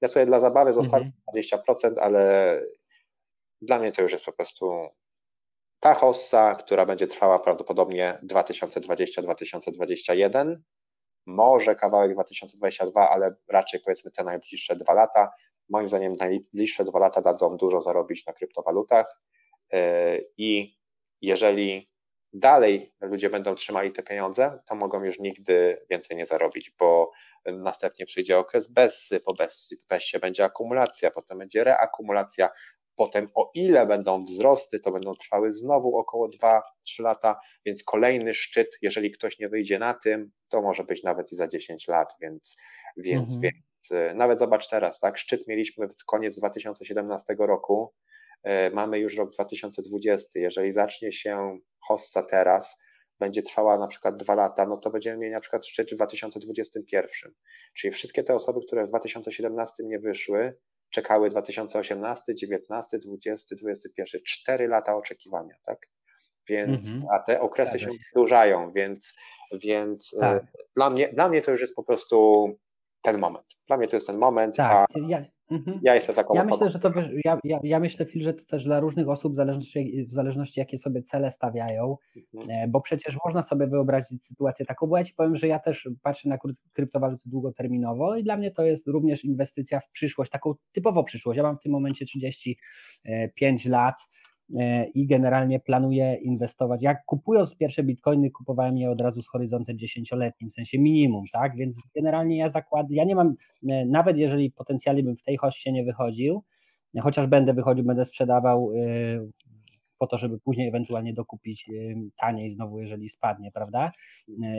Ja sobie dla zabawy zostawię mhm. 20%, ale dla mnie to już jest po prostu ta hossa, która będzie trwała prawdopodobnie 2020-2021 może kawałek 2022, ale raczej powiedzmy te najbliższe dwa lata. Moim zdaniem najbliższe dwa lata dadzą dużo zarobić na kryptowalutach e, i jeżeli dalej ludzie będą trzymali te pieniądze, to mogą już nigdy więcej nie zarobić, bo następnie przyjdzie okres bezsy, po bezsie będzie akumulacja, potem będzie reakumulacja, Potem, o ile będą wzrosty, to będą trwały znowu około 2-3 lata, więc kolejny szczyt, jeżeli ktoś nie wyjdzie na tym, to może być nawet i za 10 lat, więc, więc, mhm. więc e, nawet zobacz teraz, tak? Szczyt mieliśmy w koniec 2017 roku, e, mamy już rok 2020. Jeżeli zacznie się hossa teraz, będzie trwała na przykład dwa lata, no to będziemy mieli na przykład szczyt w 2021. Czyli wszystkie te osoby, które w 2017 nie wyszły, czekały 2018, 19, 20, 21, 4 lata oczekiwania, tak? Więc, -hmm. a te okresy tak, się wydłużają, więc, więc e, tak. dla, mnie, dla mnie to już jest po prostu ten moment. Dla mnie to jest ten moment, tak. a ja, Mhm. Ja jestem taką Ja myślę, że to ja, ja, ja myślę, Phil, że to też dla różnych osób, w zależności, w zależności jakie sobie cele stawiają, mhm. E, bo przecież można sobie wyobrazić sytuację taką, bo ja ci powiem, że ja też patrzę na kryptowaluty długoterminowo i dla mnie to jest również inwestycja w przyszłość, taką typowo przyszłość. Ja mam w tym momencie 35 lat, i generalnie planuję inwestować. Jak kupując pierwsze bitcoiny, kupowałem je od razu z horyzontem dziesięcioletnim, w sensie minimum, tak? Więc generalnie ja zakładam, ja nie mam, e, nawet jeżeli potencjalnie bym w tej hoście nie wychodził, chociaż będę wychodził, będę sprzedawał e, po to, żeby później ewentualnie dokupić taniej znowu, jeżeli spadnie, prawda?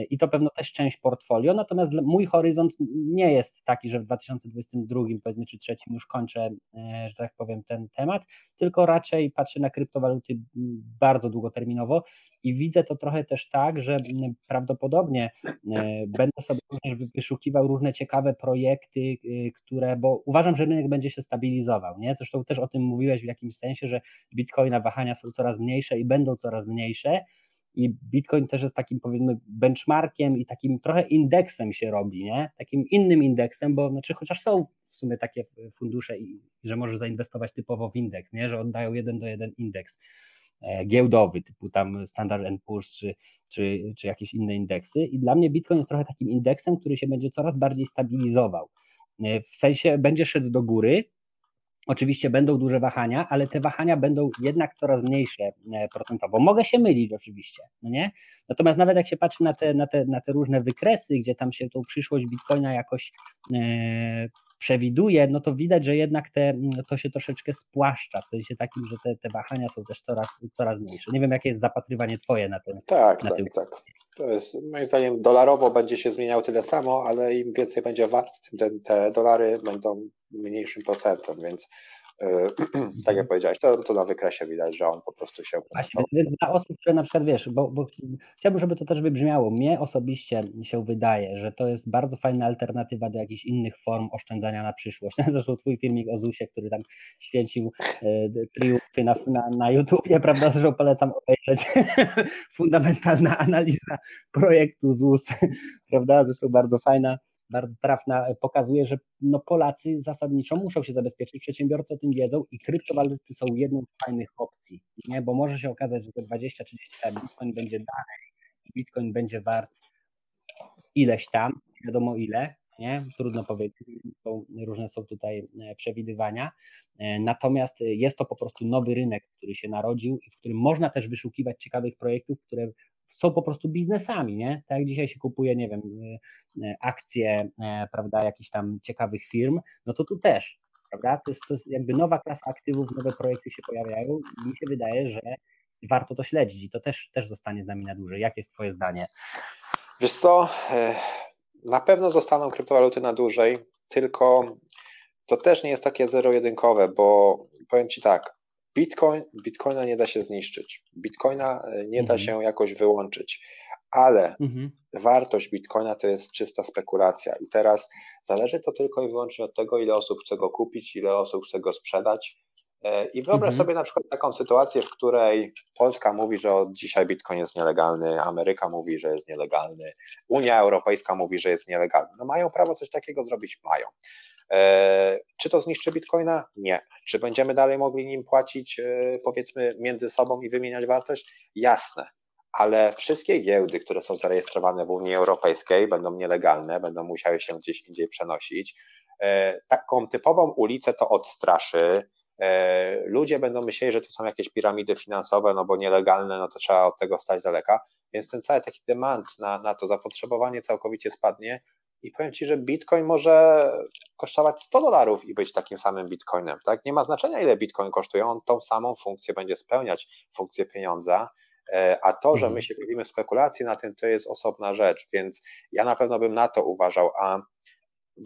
I to pewno też część portfolio, natomiast mój horyzont nie jest taki, że w 2022, powiedzmy, czy trzecim już kończę, e, że tak powiem, ten temat, tylko raczej patrzę na kryptowaluty bardzo długoterminowo i widzę to trochę też tak, że prawdopodobnie e, będę sobie również wyszukiwał różne ciekawe projekty, e, które, bo uważam, że rynek będzie się stabilizował, nie? Zresztą też o tym mówiłeś w jakimś sensie, że bitcoina wahania są coraz mniejsze i będą coraz mniejsze, i Bitcoin też jest takim powiedzmy benchmarkiem i takim trochę indeksem się robi, nie? Takim innym indeksem, bo znaczy chociaż są w sumie takie fundusze, i, że możesz zainwestować typowo w indeks, nie? Że oddają jeden do jeden indeks. Giełdowy, typu tam Standard Poor's czy, czy, czy jakieś inne indeksy. I dla mnie Bitcoin jest trochę takim indeksem, który się będzie coraz bardziej stabilizował. W sensie będzie szedł do góry, Oczywiście będą duże wahania, ale te wahania będą jednak coraz mniejsze e, procentowo. Mogę się mylić oczywiście, no nie? Natomiast nawet jak się patrzy na te, na te, na te różne wykresy, gdzie tam się tą przyszłość Bitcoina jakoś e, przewiduje, no to widać, że jednak te, to się troszeczkę spłaszcza, w sensie takim, że te, te wahania są też coraz, coraz mniejsze. Nie wiem, jakie jest zapatrywanie Twoje na ten Tak, na tak, tak. To jest, moim zdaniem, dolarowo będzie się zmieniało tyle samo, ale im więcej będzie wart, tym te, te dolary będą mniejszym procentem, więc *clears throat* tak jak powiedziałeś, to, to na wykresie widać, że on po prostu się Właśnie, dla osób, które na przykład wiesz, bo, bo chciałbym, żeby to też wybrzmiało. Mnie osobiście się wydaje, że to jest bardzo fajna alternatywa do jakichś innych form oszczędzania na przyszłość. *laughs* Zresztą twój filmik o ZUSie, który tam święcił e, triumfy na, na, na YouTubie, *laughs* prawda? Zresztą polecam obejrzeć. *laughs* Fundamentalna analiza projektu ZUS, prawda? Zresztą bardzo fajna bardzo trafna, e, pokazuje, że no Polacy zasadniczo muszą się zabezpieczyć, przedsiębiorcy o tym wiedzą i kryptowaluty są jedną z fajnych opcji, nie? bo może się okazać, że te 20-30 lat Bitcoin będzie dalej, Bitcoin będzie wart ileś tam, wiadomo ile, nie? Trudno powiedzieć, różne są tutaj e, przewidywania. E, natomiast jest to po prostu nowy rynek, który się narodził i w którym można też wyszukiwać ciekawych projektów, które są po prostu biznesami, nie? Tak jak dzisiaj się kupuje, nie wiem, y, y, akcje, e, prawda, jakichś tam ciekawych firm, no to tu też, prawda? To jest, to jest jakby nowa klasa aktywów, nowe projekty się pojawiają i mi się wydaje, że warto to śledzić i to też, też zostanie z nami na dłużej. Jakie jest twoje zdanie? Wiesz co, e, na pewno zostaną kryptowaluty na dłużej, tylko to też nie jest takie zero-jedynkowe, bo powiem Ci tak, Bitcoin, Bitcoina nie da się zniszczyć. Bitcoina e, nie da mhm. się jakoś wyłączyć, ale mhm. wartość Bitcoina to jest czysta spekulacja. I teraz zależy to tylko i wyłącznie od tego, ile osób chce go kupić, ile osób chce go sprzedać. E, I wyobraź mhm. sobie na przykład taką sytuację, w której Polska mówi, że od dzisiaj Bitcoin jest nielegalny, Ameryka mówi, że jest nielegalny, Unia Europejska mówi, że jest nielegalny. No mają prawo coś takiego zrobić? Mają. E, czy to zniszczy bitcoina? Nie. Czy będziemy dalej mogli nim płacić, e, powiedzmy, między sobą i wymieniać wartość? Jasne. Ale wszystkie giełdy, które są zarejestrowane w Unii Europejskiej, będą nielegalne, będą musiały się gdzieś indziej przenosić. E, taką typową ulicę to odstraszy. Ludzie będą myśleli, że to są jakieś piramidy finansowe, no bo nielegalne, no to trzeba od tego stać daleka. Więc ten cały taki demand na, na to zapotrzebowanie całkowicie spadnie i powiem Ci, że Bitcoin może kosztować 100 dolarów i być takim samym Bitcoinem. Tak? Nie ma znaczenia, ile Bitcoin kosztuje, on tą samą funkcję będzie spełniać, funkcję pieniądza. E, a to, że my mhm. się bawimy spekulacje na tym, to jest osobna rzecz, więc ja na pewno bym na to uważał. A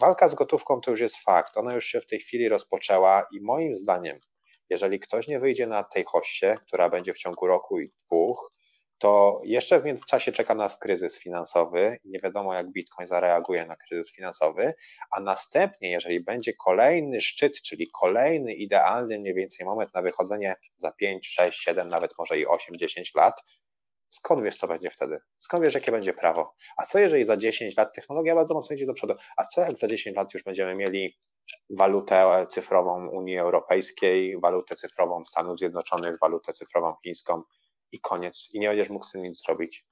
walka z gotówką to już jest fakt. Ona już się w tej chwili rozpoczęła i moim zdaniem, jeżeli ktoś nie wyjdzie na tej hoście, która będzie w ciągu roku i dwóch, to jeszcze w międzyczasie czeka nas kryzys finansowy nie wiadomo, jak Bitcoin zareaguje na kryzys finansowy, a następnie, jeżeli będzie kolejny szczyt, czyli kolejny idealny mniej więcej moment na wychodzenie za 5, 6, 7, nawet może i 8, 10 lat, skąd wiesz, co będzie wtedy? Skąd wiesz, jakie będzie prawo? A co jeżeli za 10 lat technologia bardzo mocno idzie do przodu? A co jak za 10 lat już będziemy mieli walutę cyfrową Unii Europejskiej, walutę cyfrową Stanów Zjednoczonych, walutę cyfrową chińską, i koniec. I nie będziesz mógł z tym nic zrobić.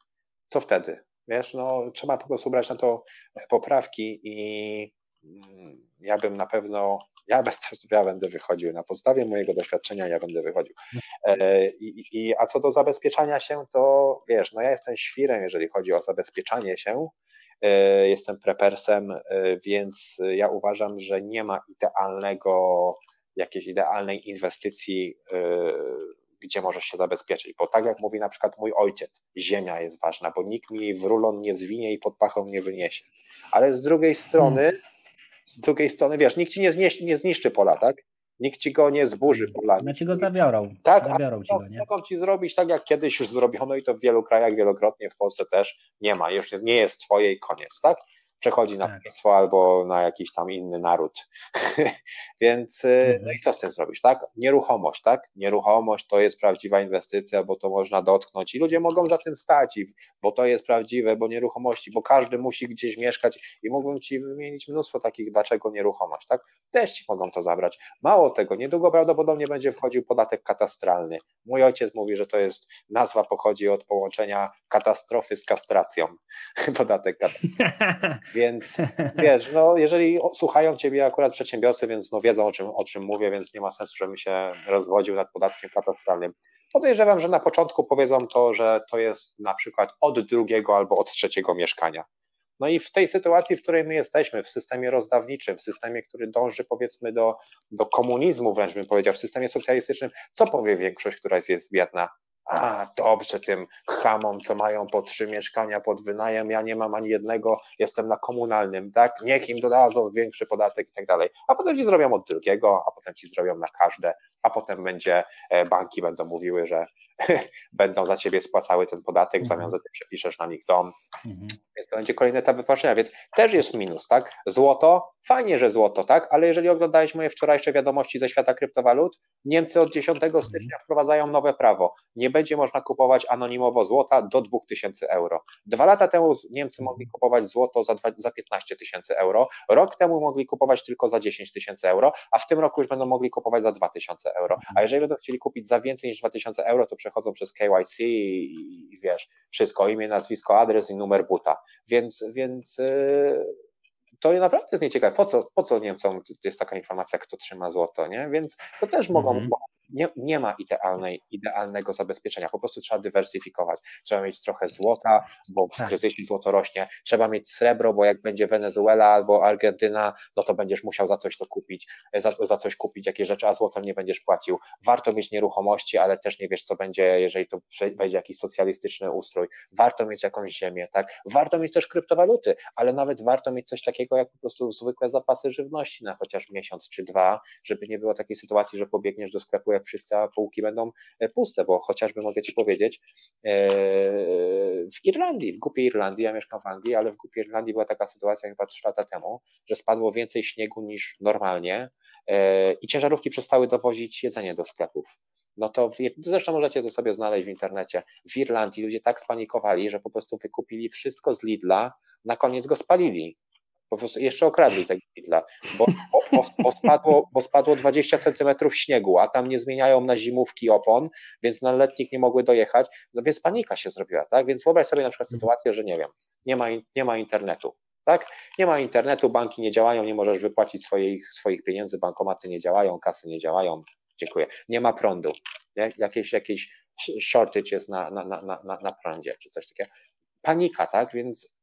Co wtedy? Wiesz, no trzeba po prostu brać na to poprawki i mm, ja bym na pewno, ja będę, ja będę wychodził na podstawie mojego doświadczenia, ja będę wychodził. E, I, i, a co do zabezpieczania się, to wiesz, no ja jestem świrem, jeżeli chodzi o zabezpieczanie się, e, jestem prepersem, e, więc ja uważam, że nie ma idealnego, jakiejś idealnej inwestycji gdzie możesz się zabezpieczyć. Bo tak jak mówi na przykład mój ojciec, ziemia jest ważna, bo nikt mi jej w rulon nie zwinie i pod pachą nie wyniesie. Ale z drugiej strony, hmm. z drugiej strony, wiesz, nikt ci nie, zniszczy, nie zniszczy pola, tak? Nikt ci go nie zburzy polami. No ci go zabiorą. Tak, zabiorą ci go, nie? mogą ci zrobić tak, jak kiedyś już zrobiono i to w wielu krajach wielokrotnie, w Polsce też nie ma, już nie jest twoje i koniec, tak? Przechodzi na tak. państwo albo na jakiś tam inny naród. *laughs* Więc y, no i co z tym zrobisz, tak? Nieruchomość, tak? Nieruchomość to jest prawdziwa inwestycja, bo to można dotknąć i ludzie mogą za tym stać, bo to jest prawdziwe, bo nieruchomości, bo każdy musi gdzieś mieszkać i mógłbym Ci wymienić mnóstwo takich, dlaczego nieruchomość, tak? Też Ci mogą to zabrać. Mało tego, niedługo prawdopodobnie będzie wchodził podatek katastralny. Mój ojciec mówi, że to jest, nazwa pochodzi od połączenia katastrofy z kastracją. *laughs* Podatek katastrofy. *laughs* Więc *laughs* wiesz, no jeżeli słuchają Ciebie akurat przedsiębiorcy, więc no wiedzą o czym, o czym mówię, więc nie ma sensu, żebym się rozwodził nad podatkiem katastralnym. Podejrzewam, że na początku powiedzą to, że to jest na przykład od drugiego albo od trzeciego mieszkania. No i w tej sytuacji, w której my jesteśmy, w systemie rozdawniczym, w systemie, który dąży powiedzmy do, do komunizmu, wręcz bym powiedział, w systemie socjalistycznym, co powie większość, która jest biedna? A, dobrze tym chamom, co mają po trzy mieszkania pod wynajem, ja nie mam ani jednego, jestem na komunalnym, tak? Niech im dodadzą większy podatek i tak dalej. A potem ci zrobią od drugiego, a potem ci zrobią na każde, a potem będzie, e, banki będą mówiły, że *laughs* będą za ciebie spłacały ten podatek, w zamian za to przepiszesz na nich dom. Mhm. Więc to będzie kolejny etap wypłaszczenia, więc też jest minus, tak? Złoto, fajnie, że złoto, tak? Ale jeżeli oglądałeś moje wczorajsze wiadomości ze świata kryptowalut, Niemcy od 10 mhm. stycznia wprowadzają nowe prawo. Nie będzie można kupować anonimowo złota do 2000 euro. Dwa lata temu Niemcy mhm. mogli kupować złoto za, za 15 tysięcy euro, rok temu mogli kupować tylko za 10 tysięcy euro, a w tym roku już będą mogli kupować za 2000 euro. A jeżeli będą chcieli kupić za więcej niż 2000 euro, to przechodzą przez KYC i, i wiesz, wszystko, imię, nazwisko, adres i numer buta. Więc, więc yy, to naprawdę jest nieciekawe. Po co, po co Niemcom jest taka informacja, kto trzyma złoto, nie? Więc to też mogą, mm -hmm nie, nie ma idealnej, idealnego zabezpieczenia, po prostu trzeba dywersyfikować. Trzeba mieć trochę złota, bo w tak. kryzysie złoto rośnie, trzeba mieć srebro, bo jak będzie Wenezuela albo Argentyna, no to będziesz musiał za coś to kupić, za, za coś kupić, jakieś rzeczy, a złotem nie będziesz płacił. Warto mieć nieruchomości, ale też nie wiesz, co będzie, jeżeli to będzie jakiś socjalistyczny ustrój. Warto mieć jakąś ziemię, tak? Warto mieć też kryptowaluty, ale nawet warto mieć coś takiego, jak po prostu zwykłe zapasy żywności na chociaż miesiąc czy dwa, żeby nie było takiej sytuacji, że pobiegniesz do sklepu jak wszyscy, a półki będą e, puste, bo chociażby mogę Ci powiedzieć, e, w Irlandii, w głupie Irlandii, ja mieszkam w Anglii, ale w głupie Irlandii była taka sytuacja chyba 3 lata temu, że spadło więcej śniegu niż normalnie e, i ciężarówki przestały dowozić jedzenie do sklepów. No to w, zresztą możecie to sobie znaleźć w internecie. W Irlandii ludzie tak spanikowali, że po prostu wykupili wszystko z Lidla, na koniec go spalili po prostu jeszcze okradli tego Lidla, bo, bo, bo, spadło, bo spadło 20 centymetrów śniegu, a tam nie zmieniają na zimówki opon, więc na letnich nie mogły dojechać, no więc panika się zrobiła, tak? Więc wyobraź sobie na przykład mhm. sytuację, że nie wiem, nie ma, nie ma internetu, tak? Nie ma internetu, banki nie działają, nie możesz wypłacić swoich, swoich pieniędzy, bankomaty nie działają, kasy nie działają, dziękuję, nie ma prądu, nie? Jakieś, jakieś shortage jest na, na, na, na, na prądzie, czy coś takiego. Panika, tak? Więc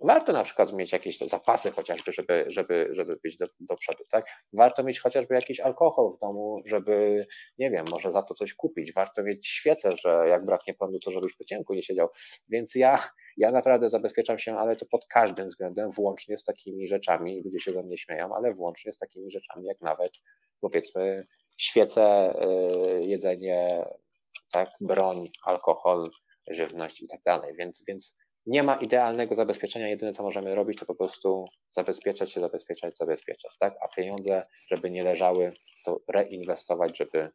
Warto na przykład mieć jakieś zapasy chociażby, żeby, żeby, żeby być do, do przodu, tak? Warto mieć chociażby jakiś alkohol w domu, żeby, nie wiem, może za to coś kupić. Warto mieć świecę, że jak braknie prądu, to żebyś po ciemku nie siedział. Więc ja, ja naprawdę zabezpieczam się, ale to pod każdym względem, włącznie z takimi rzeczami, ludzie się ze mnie śmieją, ale włącznie z takimi rzeczami, jak nawet powiedzmy świece, yy, jedzenie, tak, broń, alkohol, żywność i tak dalej. Więc, więc nie ma idealnego zabezpieczenia, jedyne co możemy robić, to po prostu zabezpieczać się, zabezpieczać, zabezpieczać, tak? A pieniądze, żeby nie leżały, to reinwestować, żeby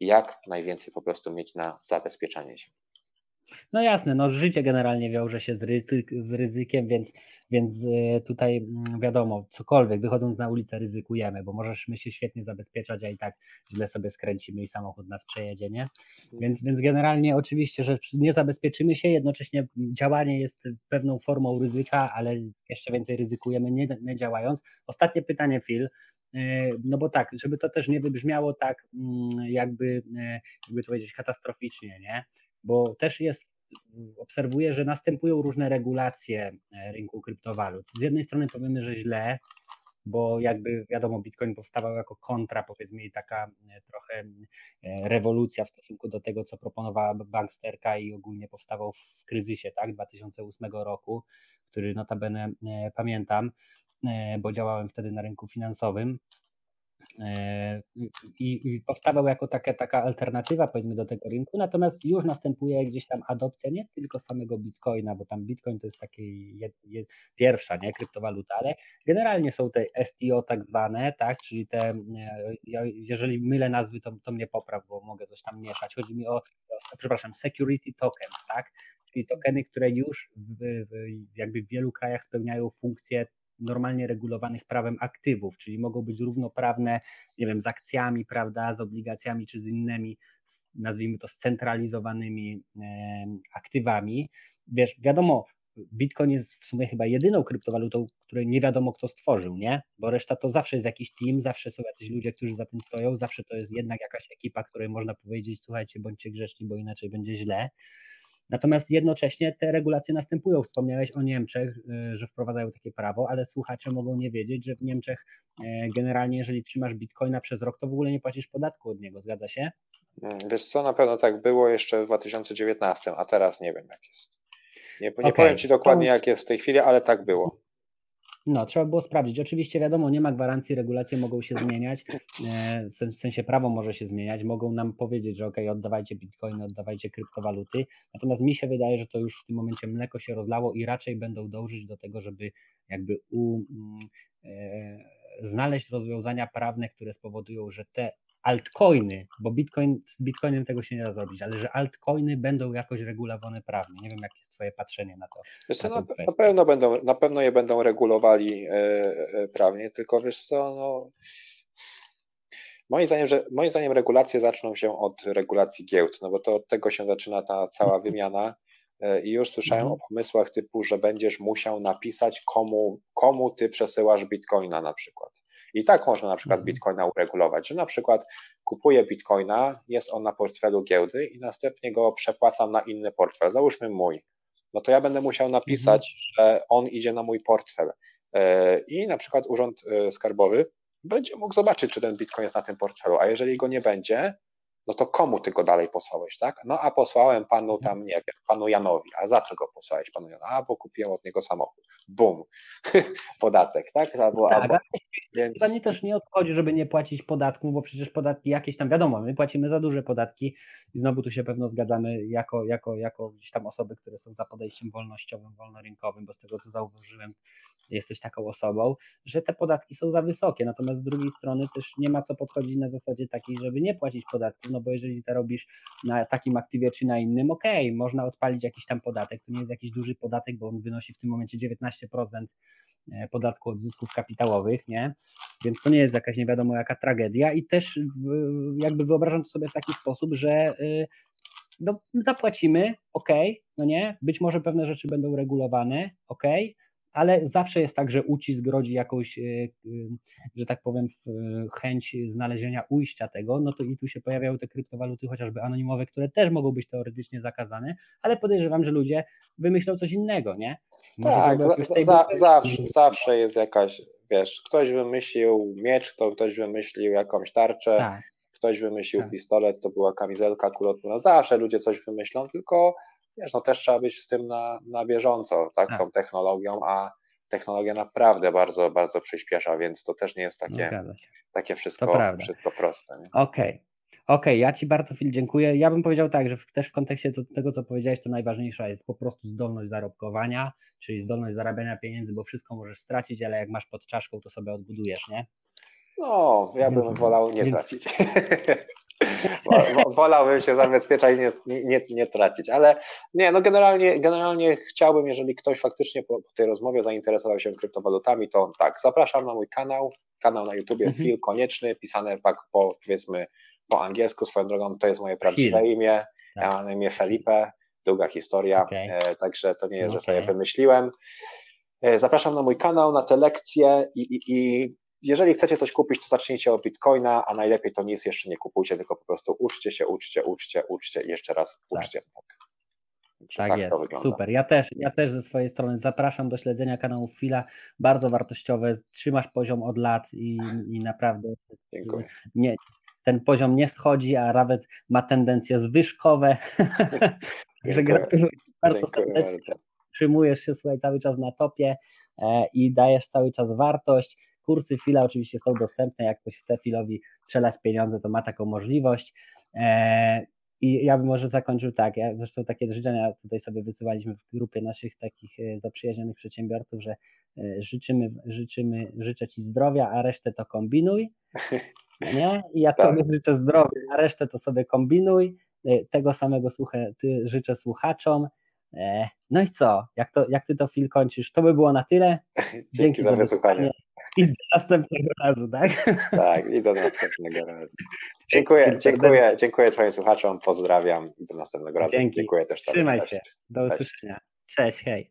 jak najwięcej po prostu mieć na zabezpieczanie się. No jasne, no życie generalnie wiąże się z, ryzyk, z ryzykiem, więc, więc e, tutaj mm, wiadomo, cokolwiek, wychodząc na ulicę ryzykujemy, bo możesz my się świetnie zabezpieczać, a i tak źle sobie skręcimy i samochód nas przejedzie, nie? Więc, więc generalnie oczywiście, że nie zabezpieczymy się, jednocześnie działanie jest pewną formą ryzyka, ale jeszcze więcej ryzykujemy nie, nie działając. Ostatnie pytanie, Phil, e, no bo tak, żeby to też nie wybrzmiało tak mm, jakby, e, jakby to powiedzieć katastroficznie, nie? Bo też jest, obserwuję, że następują różne regulacje e, rynku kryptowalut. Z jednej strony powiemy, że źle, bo jakby wiadomo, Bitcoin powstawał jako kontra, powiedzmy, i taka e, trochę e, rewolucja w stosunku do tego, co proponowała banksterka i ogólnie powstawał w kryzysie, tak, 2008 roku, który notabene pamiętam, bo działałem wtedy na rynku finansowym. E, i, powstawał jako taka, taka alternatywa powiedzmy do tego rynku, natomiast już następuje gdzieś tam adopcja nie tylko samego Bitcoina, bo tam Bitcoin to jest takie jed, jed, pierwsza nie, kryptowaluta, ale generalnie są te STO tak zwane, tak, czyli te, e, jeżeli mylę nazwy, to, to mnie popraw, bo mogę coś tam mieszać. Chodzi mi o, o przepraszam, security tokens, tak, czyli tokeny, które już w, w, jakby w wielu krajach spełniają funkcję normalnie regulowanych prawem aktywów, czyli mogą być równoprawne, nie wiem, z akcjami, prawda, z obligacjami czy z innymi, nazwijmy to scentralizowanymi aktywami. Wiesz, wiadomo, Bitcoin jest w sumie chyba jedyną kryptowalutą, której nie wiadomo kto stworzył, nie? Bo reszta to zawsze jest jakiś team, zawsze są jacyś ludzie, którzy za tym stoją, zawsze to jest jednak jakaś ekipa, której można powiedzieć, słuchajcie, bądźcie grzeczni, bo inaczej będzie źle. Natomiast jednocześnie te regulacje następują. Wspomniałeś o Niemczech, y, że wprowadzają takie prawo, ale słuchacze mogą nie wiedzieć, że w Niemczech e, generalnie, jeżeli trzymasz bitcoina przez rok, to w ogóle nie płacisz podatku od niego. Zgadza się? Mm, wiesz co, na pewno tak było jeszcze w 2019, a teraz nie wiem jak jest. Nie, nie okay. powiem Ci dokładnie jak jest w tej chwili, ale tak było. No, trzeba było sprawdzić. Oczywiście wiadomo, nie ma gwarancji, regulacje mogą się zmieniać, e, w sensie prawo może się zmieniać, mogą nam powiedzieć, że ok, oddawajcie bitcoiny, oddawajcie kryptowaluty, natomiast mi się wydaje, że to już w tym momencie mleko się rozlało i raczej będą dążyć do tego, żeby jakby u, mm, e, znaleźć rozwiązania prawne, które spowodują, że te altcoiny, bo Bitcoin, z Bitcoinem tego się nie da zrobić, ale że altcoiny będą jakoś regulowane prawnie. Nie wiem, jakie jest Twoje patrzenie na to. Wiesz co, na, na, pewno będą, na pewno je będą regulowali e, e, prawnie, tylko wiesz co, no. Moim zdaniem, że, moim zdaniem regulacje zaczną się od regulacji giełd, no bo to od tego się zaczyna ta cała wymiana e, i już słyszałem mhm. o pomysłach typu, że będziesz musiał napisać komu, komu ty przesyłasz bitcoina na przykład. I tak można na przykład mhm. bitcoina uregulować, że na przykład kupuję bitcoina, jest on na portfelu giełdy i następnie go przepłacam na inny portfel, załóżmy mój. No to ja będę musiał napisać, mhm. że on idzie na mój portfel. E, I na przykład Urząd e, Skarbowy będzie mógł zobaczyć, czy ten bitcoin jest na tym portfelu, a jeżeli go nie będzie, no to komu ty go dalej posłałeś, tak? No a posłałem panu mhm. tam, nie wiem, panu Janowi. A za co go posłałeś panu Janowi? A, bo kupiłem od niego samochód. Bum. *laughs* Podatek, tak? Albo, tak, albo, więc... Mnie też nie odchodzi, żeby nie płacić podatków, bo przecież podatki jakieś tam, wiadomo, my płacimy za duże podatki i znowu tu się pewno zgadzamy jako, jako, jako gdzieś tam osoby, które są za podejściem wolnościowym, wolnorynkowym, bo z tego co zauważyłem, jesteś taką osobą, że te podatki są za wysokie, natomiast z drugiej strony też nie ma co podchodzić na zasadzie takiej, żeby nie płacić podatków, no bo jeżeli zarobisz na takim aktywie czy na innym, okej, okay, można odpalić jakiś tam podatek, to nie jest jakiś duży podatek, bo on wynosi w tym momencie 19% e, podatku od zysków kapitałowych, nie? Więc to nie jest jakaś nie wiadomo jaka tragedia i też jakby wyobrażam to sobie w taki sposób, że y, no, zapłacimy, ok, no nie, być może pewne rzeczy będą regulowane, ok, ale zawsze jest tak, że ucisk rodzi jakąś, e, e, że tak powiem, chęć znalezienia ujścia tego, no to i tu się pojawiają te kryptowaluty chociażby anonimowe, które też mogą być teoretycznie zakazane, ale podejrzewam, że ludzie wymyślą coś innego, nie? Może tak, za, za, zawsze, zawsze jest jakaś, wiesz, ktoś wymyślił miecz, to ktoś wymyślił jakąś tarczę, tak. ktoś wymyślił tak. pistolet, to była kamizelka kulotwórna, zawsze ludzie coś wymyślą, tylko wiesz, no też trzeba być z tym na, na bieżąco, tak, z tą technologią, a technologia naprawdę bardzo, bardzo przyspiesza, więc to też nie jest takie, takie wszystko, wszystko proste. Okej. Okay. Okej, okay, ja Ci bardzo Phil dziękuję. Ja bym powiedział tak, że w, też w kontekście tego, co powiedziałeś, to najważniejsza jest po prostu zdolność zarobkowania, czyli zdolność zarabiania pieniędzy, bo wszystko możesz stracić, ale jak masz pod czaszką, to sobie odbudujesz, nie? No, ja bym więc, wolał nie więc... tracić. *laughs* Wolałbym się zabezpieczać i nie, nie, nie, tracić, ale nie, no generalnie, generalnie chciałbym, jeżeli ktoś faktycznie po, po, tej rozmowie zainteresował się kryptowalutami, to tak, zapraszam na mój kanał, kanał na YouTubie, mhm. Phil Konieczny, pisane tak po, powiedzmy po angielsku, swoją drogą, to jest moje prawdziwe Phil. imię, tak. ja mam na imię Felipe, długa historia, okay. e, także to nie jest, okay. że sobie wymyśliłem. E, zapraszam na mój kanał, na te lekcje i, i, i jeżeli chcecie coś kupić, to zacznijcie od Bitcoina, a najlepiej to nic jeszcze nie kupujcie, tylko po prostu uczcie się, uczcie, uczcie, uczcie i jeszcze raz tak. uczcie. Tak. Tak, tak, jest, super. Ja też, ja też ze swojej strony zapraszam do śledzenia kanału Fila, bardzo wartościowe, trzymasz poziom od lat i, i naprawdę Dziękuję. Nie, ten poziom nie schodzi, a nawet ma tendencje zwyżkowe. *laughs* Także gratuluję bardzo serdecznie. Trzymujesz się słuchaj, cały czas na topie e, i dajesz cały czas wartość Kursy Fila oczywiście są dostępne, jak ktoś chce Filowi przelać pieniądze, to ma taką możliwość. I ja bym może zakończył tak, ja zresztą takie życzenia tutaj sobie wysyłaliśmy w grupie naszych takich zaprzyjaźnionych przedsiębiorców, że życzymy, życzymy, życzę Ci zdrowia, a resztę to kombinuj. *laughs* Nie? I ja tak. Tobie życzę zdrowia, a resztę to sobie kombinuj. Tego samego słuchę, ty, życzę słuchaczom. E, no i co? Jak, to, jak ty to film kończysz? To by było na tyle. *laughs* Dzięki, Dzięki za wysłuchanie. I do następnego razu, tak? *laughs* Tak, i do następnego razu. Dziękuję, dziękuję, dziękuję Twoim słuchaczom, pozdrawiam i do następnego razu. Dzięki. Dziękuję też Tobie. Trzymaj się. Do usłyszenia. Cześć, hej.